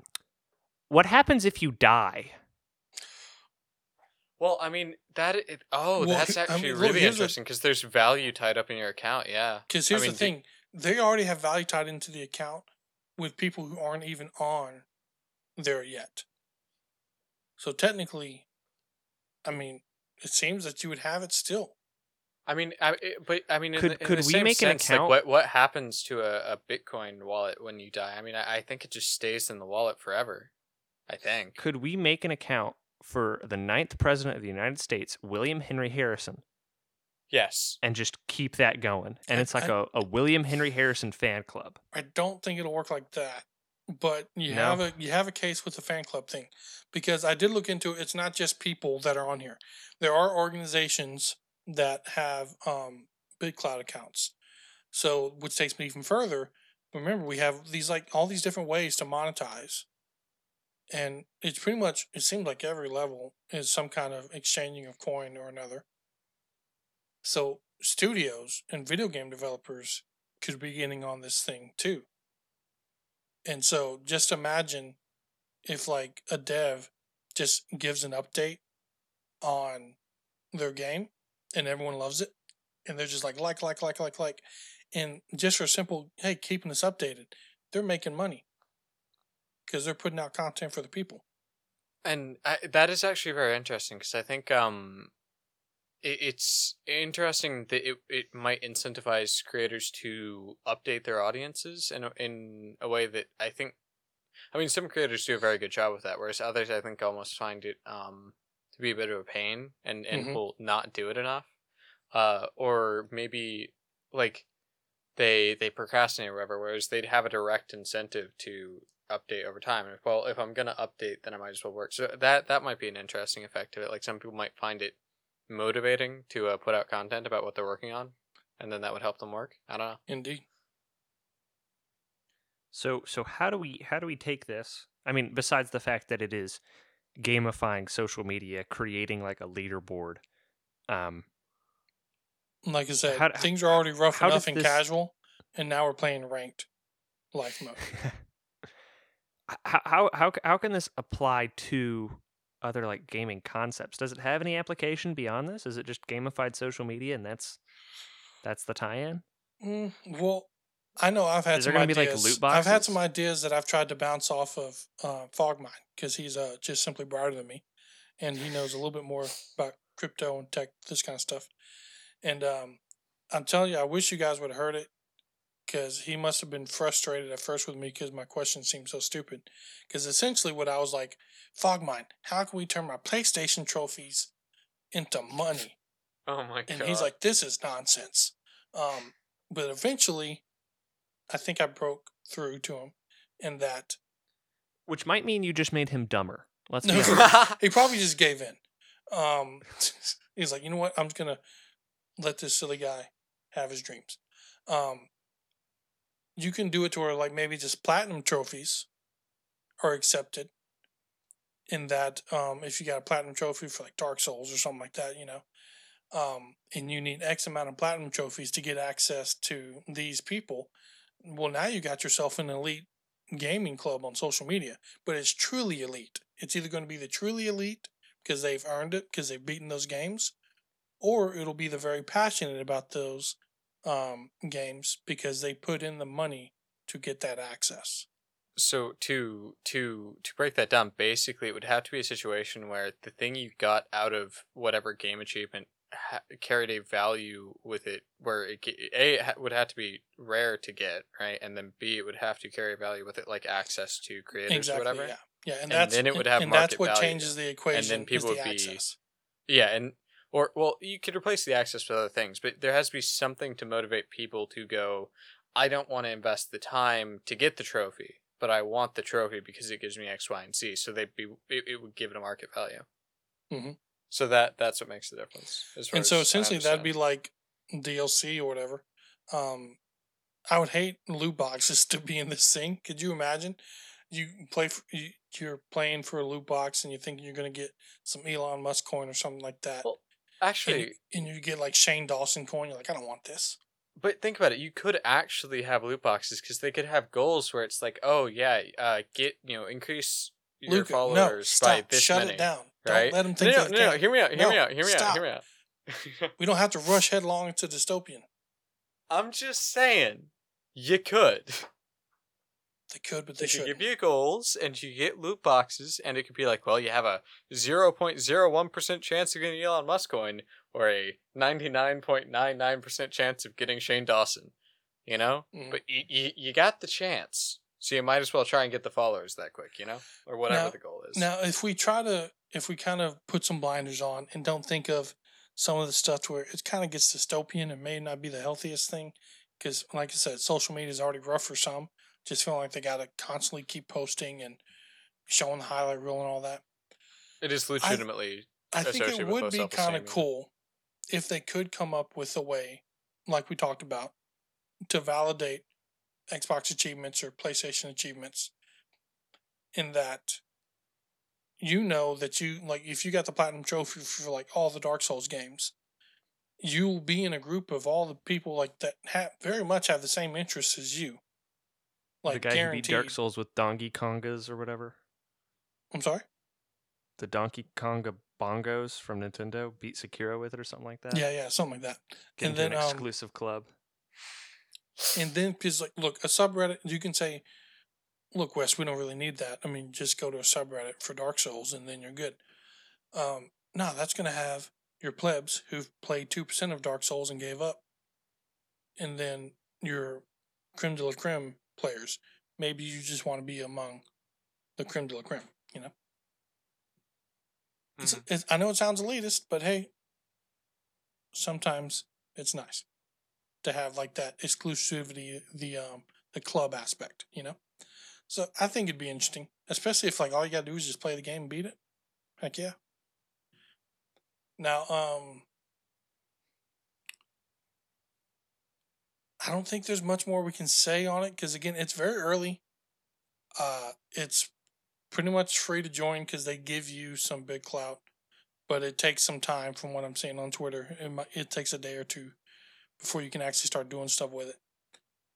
S3: what happens if you die?
S2: Well, I mean, that it, oh,
S1: Well,
S2: that's
S1: he- I
S2: actually
S1: mean,
S2: really
S1: here's
S2: interesting because there's value tied up in your account. Yeah,
S1: Because
S2: I
S1: here's
S2: mean,
S1: the
S2: do-
S1: thing: they already have value tied into the account with people who aren't even on there yet. So technically, I mean, it seems that you would have it still.
S2: I mean, I, it- but I mean, in
S3: Could-
S2: the, in
S3: could
S2: the
S3: we
S2: same
S3: make an
S2: sense, like
S3: account-
S2: what what happens to a, a Bitcoin wallet when you die? I mean, I, I think it just stays in the wallet forever. I think.
S3: Could we make an account for the ninth president of the United States, William Henry Harrison,
S2: Yes.
S3: and just keep that going? And
S1: I-
S3: it's like
S1: I-
S3: a, a William Henry Harrison fan club.
S1: I don't think it'll work like that. But you
S3: No?
S1: have a you have a case with the fan club thing, because I did look into it. It's not just people that are on here. There are organizations that have um, BitClout accounts. So, which takes me even further. remember we have these like all these different ways to monetize and it's pretty much it seems like every level is some kind of exchanging of coin or another so studios and video game developers could be getting on this thing too and so just imagine if like a dev just gives an update on their game and everyone loves it and they're just like like like like like like and just for simple hey keeping this updated they're making money because they're putting out content for the people.
S2: And I, that is actually very interesting because I think um, it, it's interesting that it, it might incentivize creators to update their audiences in a, in a way that I think, I mean, some creators do a very good job with that, whereas others I think almost find it um to be a bit of a pain and and
S1: Mhm.
S2: will not do it enough, uh, or maybe like they they procrastinate or whatever, whereas they'd have a direct incentive to update over time. And if, well, if I'm gonna update, then I might as well work. So that that might be an interesting effect of it. Like some people might find it motivating to uh, put out content about what they're working on, and then that would help them work. I don't know.
S1: indeed
S3: So so how do we how do we take this? I mean, besides the fact that it is gamifying social media, creating like a leaderboard. Um,
S1: like i said
S3: How-
S1: things are already rough enough and
S3: this-
S1: casual and now we're playing ranked life mode
S3: how how how how can this apply to other like gaming concepts? Does it have any application beyond this? Is it just gamified social media and that's that's the tie-in?
S1: Mm, well, I know I've had
S3: Is there
S1: some
S3: gonna be, like,
S1: ideas.
S3: loot
S1: I've had some ideas that I've tried to bounce off of uh, Fogmine because he's uh, just simply brighter than me, and he knows a little bit more about crypto and tech, this kind of stuff. And um, I'm telling you, I wish you guys would have heard it because he must have been frustrated at first with me because my questions seemed so stupid. Because essentially, what I was like, Fogmine, how can we turn my PlayStation trophies into money?
S2: Oh my god!
S1: and he's like, "This is nonsense." Um, but eventually, I think I broke through to him, in that
S3: Which might mean you just made him dumber. Let's be
S1: No. he probably just gave in. Um, he's like, "You know what? I'm just gonna let this silly guy have his dreams." Um, you can do it to where like maybe just platinum trophies are accepted. In that, um, if you got a platinum trophy for like Dark Souls or something like that, you know, um, and you need X amount of platinum trophies to get access to these people, well, now you got yourself an elite gaming club on social media, but it's truly elite. It's either going to be the truly elite because they've earned it because they've beaten those games, or it'll be the very passionate about those um, games because they put in the money to get that access.
S2: So to to to break that down, basically, it would have to be a situation where the thing you got out of whatever game achievement ha- carried a value with it, where it a it ha- would have to be rare to get, right, and then b it would have to carry a value with it, like access to creators
S1: exactly.
S2: or whatever.
S1: Yeah. Yeah, and,
S2: And
S1: that's
S2: then it would have
S1: and that's what
S2: value.
S1: changes the equation.
S2: And
S1: then people the
S2: would be-
S1: access.
S2: Yeah, and or well, you could replace the access with other things, but there has to be something to motivate people to go. I don't want to invest the time to get the trophy, but I want the trophy because it gives me X, Y, and Z. So they'd be it, it would give it a market value.
S1: Mhm.
S2: So that that's what makes the difference.
S1: And so essentially that'd be like DLC or whatever. Um, I would hate loot boxes to be in this thing. Could you imagine? You play, for, you, you're playing for a loot box, and you think you're gonna get some Elon Musk coin or something like that,
S2: Well, actually.
S1: you, and you get like Shane Dawson coin. You're like, I don't want this.
S2: But think about it. You could actually have loot boxes because they could have goals where it's like, oh yeah, uh, get you know, increase your
S1: Luca, no,
S2: followers by this
S1: shut
S2: many.
S1: it down.
S2: Right?
S1: Don't let them
S2: No,
S1: think
S2: no,
S1: they
S2: no, no. Hear me out. Hear me out. Hear me out. Hear me out.
S1: We don't have to rush headlong into dystopian.
S2: I'm just saying, you could.
S1: They could, but they should.
S2: give you goals, and you get loot boxes, and it could be like, well, you have a zero point zero one percent chance of getting Elon Musk coin, or a ninety nine point nine nine percent chance of getting Shane Dawson. You know,
S1: Mhm.
S2: but you, you you got the chance, so you might as well try and get the followers that quick. You know, or whatever
S1: Now-
S2: the goal is.
S1: Now, if we try to, if we kind of put some blinders on and don't think of some of the stuff to where it kind of gets dystopian and may not be the healthiest thing, because like I said, social media is already rough for some. Just feeling like they got to constantly keep posting and showing the highlight reel and all that.
S2: it is legitimately
S1: I think it would be kind of cool if they could come up with a way, like we talked about, to validate Xbox achievements or PlayStation achievements. In that, you know that you like if you got the platinum trophy for like all the Dark Souls games, you'll be in a group of all the people like that have very much have the same interests as you. Like
S3: the guy who beat Dark Souls with Donkey Kongas or whatever.
S1: I'm sorry.
S3: The Donkey Konga bongos from Nintendo beat Sekiro with it or something like that.
S1: Yeah, yeah, something like that.
S3: Get
S1: and then,
S3: an
S1: um,
S3: exclusive club.
S1: And then, because like, look, a subreddit, you can say, "Look, Wes, we don't really need that. I mean, just go to a subreddit for Dark Souls, and then you're good." Um, no, that's going to have your plebs who've played two percent of Dark Souls and gave up, and then your creme de la creme players. Maybe you just want to be among the creme de la creme. You know, it's, it's, I know it sounds elitist, but hey, sometimes it's nice to have like that exclusivity, the um the club aspect, you know. So I think it'd be interesting, especially if like all you gotta do is just play the game and beat it. Heck yeah. Now, um, I don't think there's much more we can say on it because again, it's very early. Uh, it's pretty much free to join because they give you some BitClout, but it takes some time from what I'm seeing on Twitter. It might, it takes a day or two before you can actually start doing stuff with it.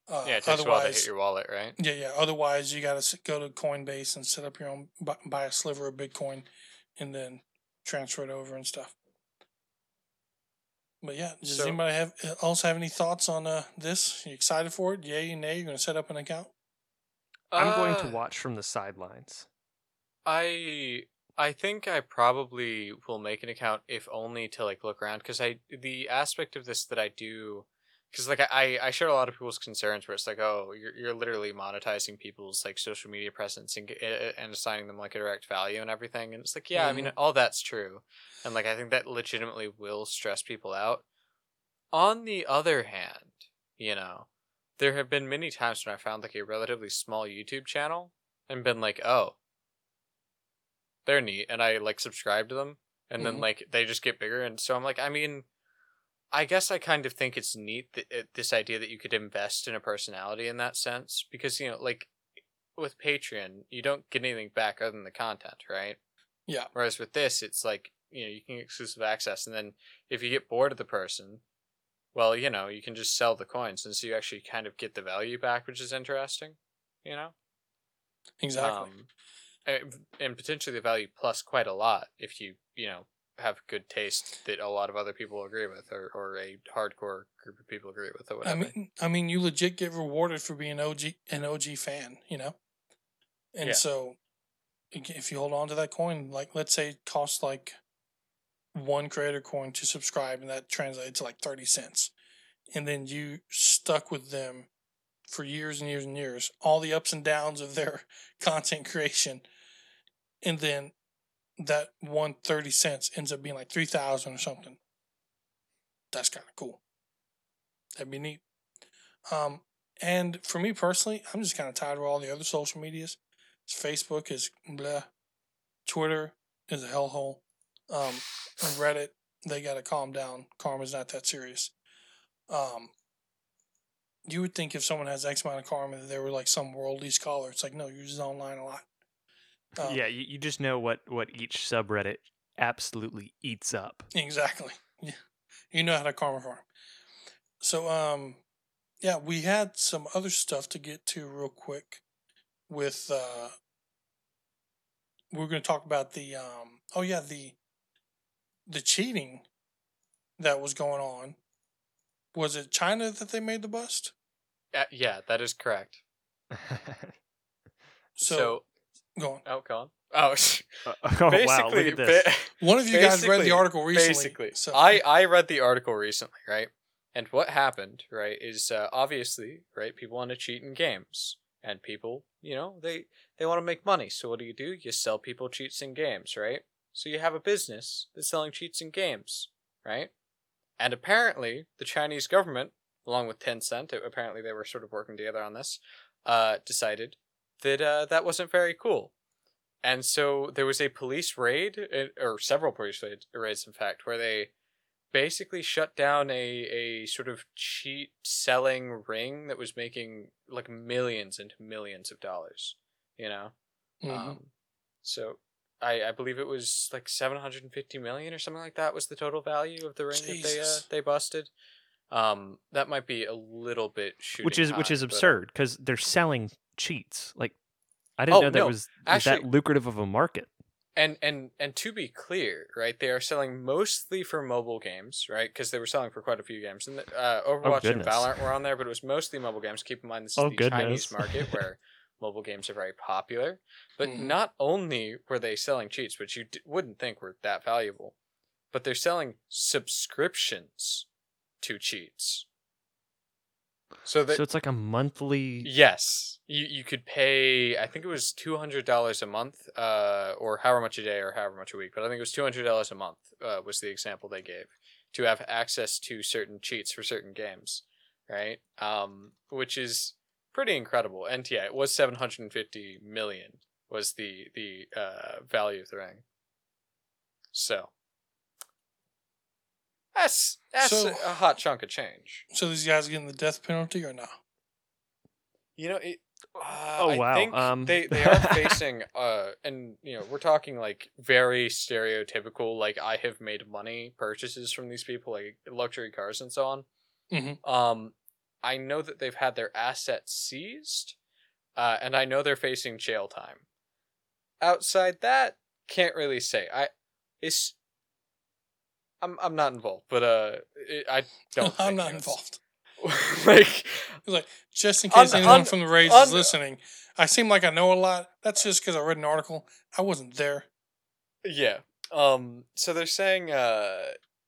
S1: Uh,
S2: yeah, it takes a while to
S1: otherwise,
S2: hit your wallet, right?
S1: yeah, yeah. Otherwise, you got to go to Coinbase and set up your own, bu- buy a sliver of Bitcoin, and then transfer it over and stuff. But yeah, does
S2: So-
S1: anybody have else have any thoughts on uh, this? You excited for it? Yay, and nay? You're gonna set up an account?
S3: I'm going to
S2: Uh,
S3: watch from the sidelines.
S2: I I think I probably will make an account if only to like look around because I the aspect of this that I do because like I I share a lot of people's concerns where it's like oh you're you're literally monetizing people's like social media presence and eh, and assigning them like a direct value and everything and it's like yeah I mean all that's true and like I think that legitimately will stress people out. On the other hand, you know, there have been many times when I found like a relatively small YouTube channel and been like, oh, they're neat, and I like subscribe to them, and
S1: Mhm.
S2: then like they just get bigger, and so I'm like, I mean, I guess I kind of think it's neat that it, this idea that you could invest in a personality in that sense, because you know, like with Patreon, you don't get anything back other than the content, right?
S1: Yeah.
S2: Whereas with this, it's like you know you can get exclusive access, and then if you get bored of the person, well, you know you can just sell the coins, and so you actually kind of get the value back, which is interesting. You know,
S1: Exactly.
S2: um, and potentially the value plus quite a lot if you you know have good taste that a lot of other people agree with, or or a hardcore group of people agree with, or whatever.
S1: I mean, I mean, you legit get rewarded for being OG an OG fan, you know. And
S2: Yeah.
S1: so, if you hold on to that coin, like let's say it costs like one creator coin to subscribe, and that translates to like thirty cents, and then you stuck with them for years and years and years, all the ups and downs of their content creation, and then that one thirty cents ends up being like three thousand or something. That's kind of cool. That'd be neat. Um, and for me personally, I'm just kind of tired of all the other social medias. Facebook is blah. Twitter is a hellhole. Um, Reddit, they got to calm down. Karma's not that serious. Um, you would think if someone has X amount of karma, that they were like some worldly scholar. It's like, no, you're just online a lot. Um,
S3: yeah, you, you just know what what each subreddit absolutely eats up.
S1: Exactly. Yeah. You know how to karma farm. So um yeah, we had some other stuff to get to real quick with uh we're going to talk about the um oh yeah, the the cheating that was going on. Was it China that they made the bust?
S2: Uh, yeah, that is correct.
S1: So,
S2: So,
S1: go on.
S2: oh, go on. Oh,
S3: oh wow,
S2: basically,
S3: look at this.
S2: ba-
S1: One of you guys read the article recently.
S2: Basically,
S1: so
S2: I I read the article recently, right? And what happened, right, is uh, obviously, right, people want to cheat in games, and people, you know, they they want to make money. So what do you do? You sell people cheats in games, right? So you have a business that's selling cheats in games, right? And apparently, the Chinese government, along with Tencent, apparently they were sort of working together on this, uh, decided that uh, that wasn't very cool. And so there was a police raid, uh, or several police raids, in fact, where they basically shut down a a sort of cheat selling ring that was making like millions and millions of dollars. You know,
S1: Mhm.
S2: um, so I I believe it was like seven hundred and fifty million or something like that was the total value of the ring that they uh, they busted. Um, that might be a little bit shooting
S3: which is which is absurd because they're selling cheats. Like I didn't
S2: Oh,
S3: know that
S2: no,
S3: was, was
S2: actually-
S3: that lucrative of a market.
S2: and and and to be clear, right, they are selling mostly for mobile games, right? Because they were selling for quite a few games, and uh, Overwatch and. Valorant were on there, but it was mostly mobile games. Keep in mind, this is
S3: Oh,
S2: the
S3: goodness.
S2: Chinese market where mobile games are very popular. But
S1: Mhm.
S2: not only were they selling cheats, which you d- wouldn't think were that valuable, but they're selling subscriptions to cheats. So that
S3: so it's like a monthly.
S2: Yes, you you could pay. I think it was two hundred dollars a month, uh, or however much a day, or however much a week. But I think it was two hundred dollars a month. Uh, was the example they gave to have access to certain cheats for certain games, right? Um, which is pretty incredible. And yeah, it was seven hundred and fifty million was the the uh, value of the ring. So that's that's
S1: So-
S2: a hot chunk of change.
S1: So these guys getting the death penalty or no?
S2: You know, it, uh,
S3: Oh,
S2: I
S3: wow,
S2: think
S3: um,
S2: they they are facing uh, and you know we're talking like very stereotypical like I have made money purchases from these people like luxury cars and so on.
S1: Mhm.
S2: Um, I know that they've had their assets seized, uh, and I know they're facing jail time. Outside that, can't really say. I it's. I'm I'm not involved, but uh, it, I don't.
S1: I'm
S2: think
S1: not involved.
S2: like
S1: Just in
S2: Un-
S1: case anyone
S2: un-
S1: from the Rays
S2: un-
S1: is listening, I seem like I know a lot. That's just because I read an article. I wasn't there.
S2: Yeah. Um. So they're saying uh,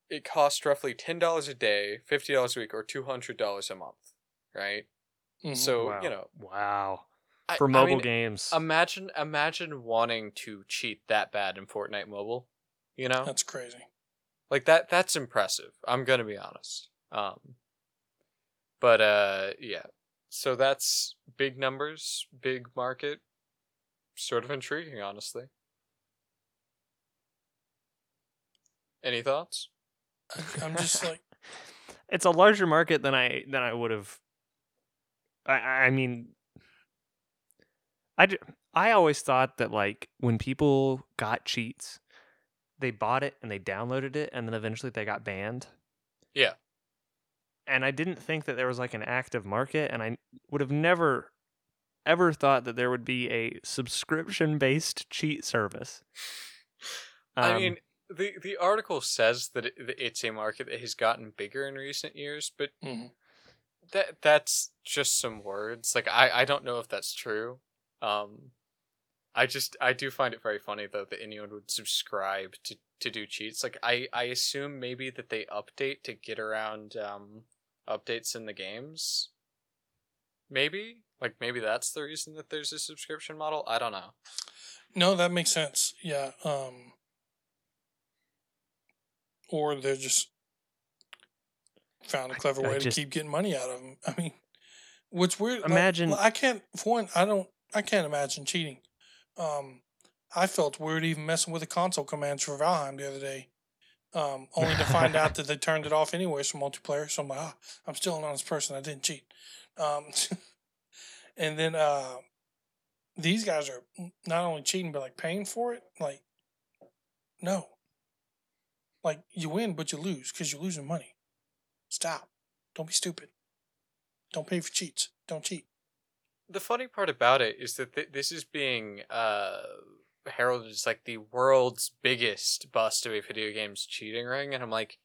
S2: it costs roughly ten dollars a day, fifty dollars a week, or two hundred dollars a month, right?
S1: Mhm.
S2: So
S3: wow.
S2: you know,
S3: wow
S2: I,
S3: for
S2: I
S3: mobile
S2: mean,
S3: games.
S2: Imagine, imagine wanting to cheat that bad in Fortnite Mobile. You know,
S1: that's crazy.
S2: Like that. That's impressive. I'm gonna be honest. Um. But uh, yeah. So that's big numbers, big market. Sort of intriguing, honestly. Any thoughts?
S1: I- I'm just like,
S3: it's a larger market than I than I would have. I I mean, I ju- I always thought that like when people got cheats, they bought it and they downloaded it and then eventually they got banned.
S2: Yeah.
S3: And I didn't think that there was like an active market, and I would have never ever thought that there would be a subscription based cheat service.
S2: I
S3: Um,
S2: mean, the the article says that it, that it's a market that has gotten bigger in recent years, but
S1: mhm.
S2: that that's just some words. Like I I don't know if that's true. Um, I just I do find it very funny though that anyone would subscribe to to do cheats. Like I I assume maybe that they update to get around um updates in the games. Maybe like maybe that's the reason that there's a subscription model. I don't know.
S1: no, that makes sense. Yeah. Um. Or they're just found a clever
S3: I
S1: way
S3: just-
S1: to keep getting money out of them. I mean, what's weird? like,
S3: Imagine-
S1: I can't. For one, I don't. I can't imagine cheating. Um, I felt weird even messing with the console commands for Valheim the other day. Um, only to find out that they turned it off anyways for multiplayer. So I'm like, ah, I'm still an honest person. I didn't cheat. Um, and then uh, these guys are not only cheating but like paying for it. Like, no. Like you win, but you lose because you're losing money. Stop. Don't be stupid. Don't pay for cheats. Don't cheat.
S2: The funny part about it is that th- this is being uh heralded as like the world's biggest bust of a video games cheating ring and i'm like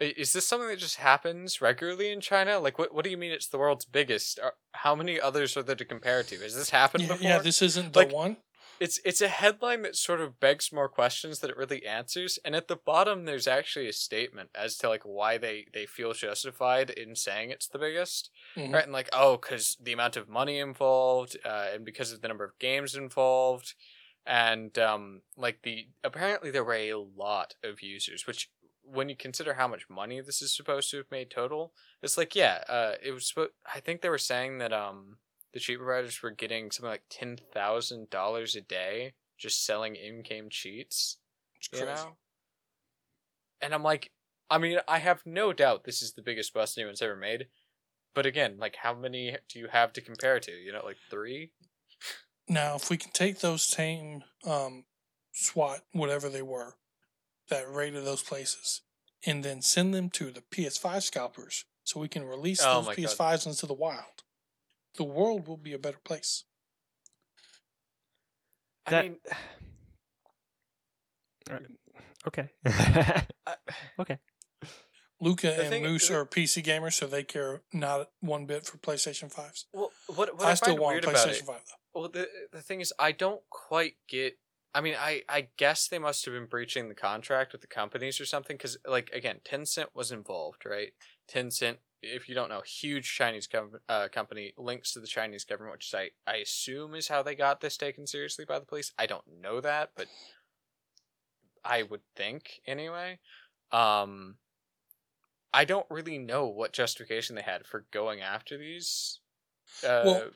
S2: is this something that just happens regularly in china? Like what, what do you mean it's the world's biggest? Are, how many others are there to compare it to? Has this happened
S1: Yeah,
S2: before?
S1: yeah, this isn't the
S2: Like,
S1: one.
S2: It's it's a headline that sort of begs more questions than it really answers and at the bottom there's actually a statement as to like why they they feel justified in saying it's the biggest
S1: Mhm.
S2: right and like oh because the amount of money involved uh, and because of the number of games involved and um like the apparently there were a lot of users which when you consider how much money this is supposed to have made total it's like yeah uh it was i think they were saying that um the cheat providers were getting something like ten thousand dollars a day just selling in-game cheats you know and i'm like I mean, I have no doubt this is the biggest bust anyone's ever made. But again, like, how many do you have to compare to? You know, like three.
S1: Now, if we can take those same um, SWAT, whatever they were, that raided those places, and then send them to the PS5 scalpers so we can release
S2: Oh
S1: those. PS5s into the wild, the world will be a better place.
S2: I
S3: That-
S2: mean,
S3: okay.
S2: I-
S1: Luca
S2: The
S1: and
S2: thing-
S1: Moose
S2: the-
S1: are PC gamers, so they care not one bit for PlayStation 5s.
S2: well, what what
S1: I,
S2: I,
S1: still
S2: find
S1: want
S2: weird
S1: a
S2: about
S1: PlayStation
S2: it
S1: 5, though.
S2: Well, the the thing is, I don't quite get. I mean, I I guess they must have been breaching the contract with the companies or something. Because, like, again, Tencent was involved, right? Tencent, if you don't know, huge Chinese com- uh, company links to the Chinese government, which I I assume is how they got this taken seriously by the police. I don't know that, but I would think anyway. Um, I don't really know what justification they had for going after these. Uh,
S1: Well,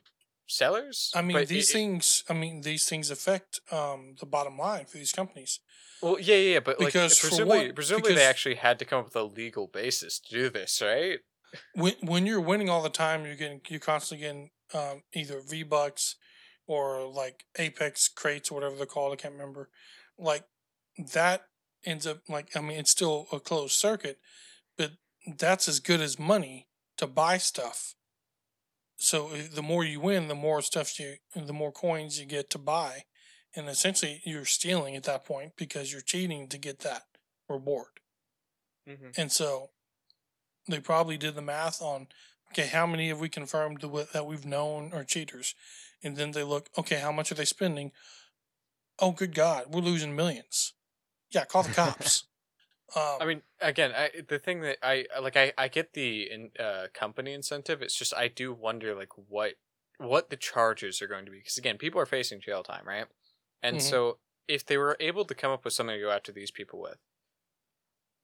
S2: sellers.
S1: I mean, these
S2: it-
S1: things. I mean, these things affect um, the bottom line for these companies.
S2: Well, yeah, yeah, yeah, but
S1: Because for
S2: presumably, presumably they actually had to come up with a legal basis to do this, right?
S1: When when you're winning all the time, you're getting you're constantly getting um, either V bucks or like Apex crates or whatever they're called. I can't remember. Like that ends up like I mean, it's still a closed circuit, but that's as good as money to buy stuff. So uh, the more you win, the more stuff you, the more coins you get to buy, and essentially you're stealing at that point because you're cheating to get that reward.
S2: Mm-hmm.
S1: And so they probably did the math on okay, how many have we confirmed that that we've known are cheaters? And then they look, okay, how much are they spending? Oh, good God, we're losing millions. Yeah, call the cops. um,
S2: I mean, again, I, the thing that I like, I, I get the in, uh, company incentive. It's just I do wonder like what what the charges are going to be because again, people are facing jail time, right? And
S1: Mhm.
S2: so if they were able to come up with something to go after these people with.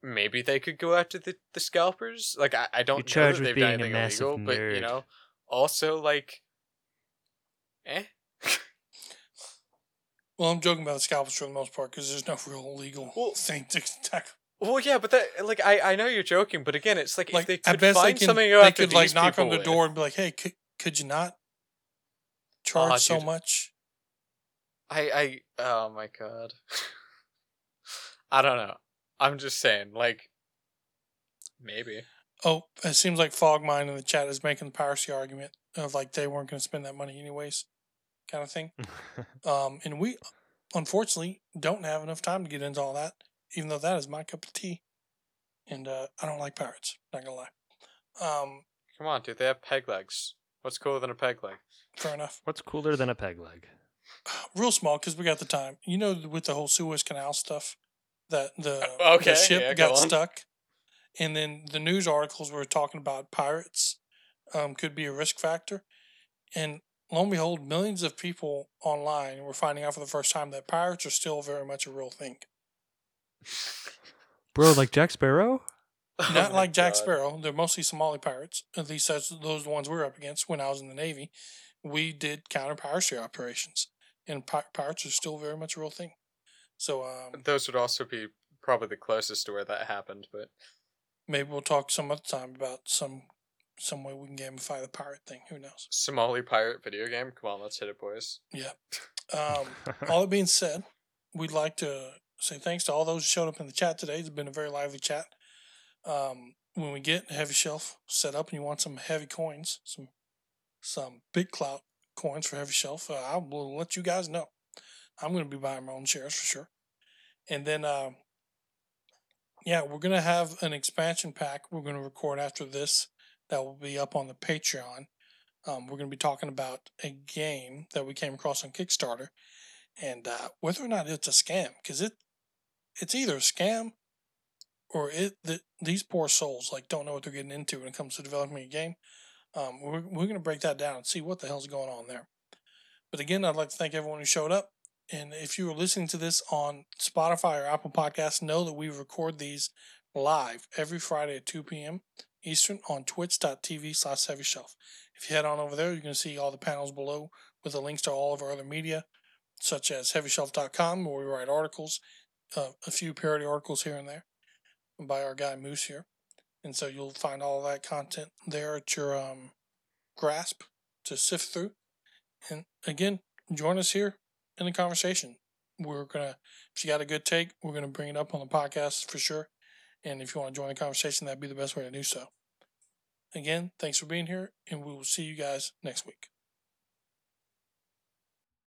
S2: Maybe they could go after the, the scalpers. Like I, I don't know
S3: charged
S2: that
S3: with
S2: they've done anything
S3: massive
S2: illegal, but you know, also like, eh.
S1: well, I'm joking about the scalpers for the most part because there's no real legal
S2: Well-
S1: thing to tackle.
S2: Well, yeah, but that like I, I know you're joking, but again, it's like,
S1: Like
S2: if they could
S1: best, they
S2: find
S1: can
S2: something go
S1: they
S2: after
S1: could like knock on the
S2: with-
S1: door and be like, hey, could, could you not charge so much?
S2: I I oh my god. I don't know. I'm just saying, like maybe.
S1: Oh, it seems like Fogmine in the chat is making the piracy argument of like they weren't going to spend that money anyways, kind of thing. Um, and we, unfortunately, don't have enough time to get into all that, even though that is my cup of tea. And uh, I don't like pirates, not gonna lie. Um,
S2: Come on, dude, they have peg legs. What's cooler than a peg leg?
S1: fair enough.
S3: What's cooler than a peg leg?
S1: Real small because we got the time. You know, with the whole Suez Canal stuff, that the,
S2: okay,
S1: the ship
S2: yeah,
S1: got
S2: on.
S1: stuck, and then the news articles were talking about pirates um, could be a risk factor, and lo and behold, millions of people online were finding out for the first time that pirates are still very much a real thing.
S3: Bro, like Jack Sparrow?
S1: Not
S2: Oh
S1: like Jack
S2: God.
S1: Sparrow. They're mostly Somali pirates. At least that's those the ones we were up against when I was in the Navy. We did counter piracy operations, and pi- pirates are still very much a real thing. So um,
S2: Those would also be probably the closest to where that happened, but
S1: maybe we'll talk some other time about some some way we can gamify the pirate thing. Who knows?
S2: Somali pirate video game. Come on, let's hit it, boys.
S1: Yeah. Um, all that being said, we'd like to say thanks to all those who showed up in the chat today. It's been a very lively chat. Um, when we get Heavy Shelf set up and you want some heavy coins, some some BitClout coins for Heavy Shelf, uh, I will let you guys know. I'm going to be buying my own shares for sure. And then, uh, yeah, we're going to have an expansion pack we're going to record after this that will be up on the Patreon. Um, we're going to be talking about a game that we came across on Kickstarter, and uh, whether or not it's a scam, because it it's either a scam or it that these poor souls like don't know what they're getting into when it comes to developing a game. Um, we're we're going to break that down and see what the hell's going on there. But again, I'd like to thank everyone who showed up. And if you are listening to this on Spotify or Apple Podcasts, know that we record these live every Friday at 2 p.m. Eastern on twitch.tv slash heavy shelf. If you head on over there, you can see all the panels below with the links to all of our other media, such as heavyshelf.com, where we write articles, uh, a few parody articles here and there. by our guy Moose here. And so you'll find all that content there at your um, grasp to sift through. And again, join us here in the conversation. We're to, if you got a good take, we're to bring it up on the podcast for sure. And if you want to join the conversation, that'd be the best way to do so. Again, thanks for being here, and we will see you guys next week.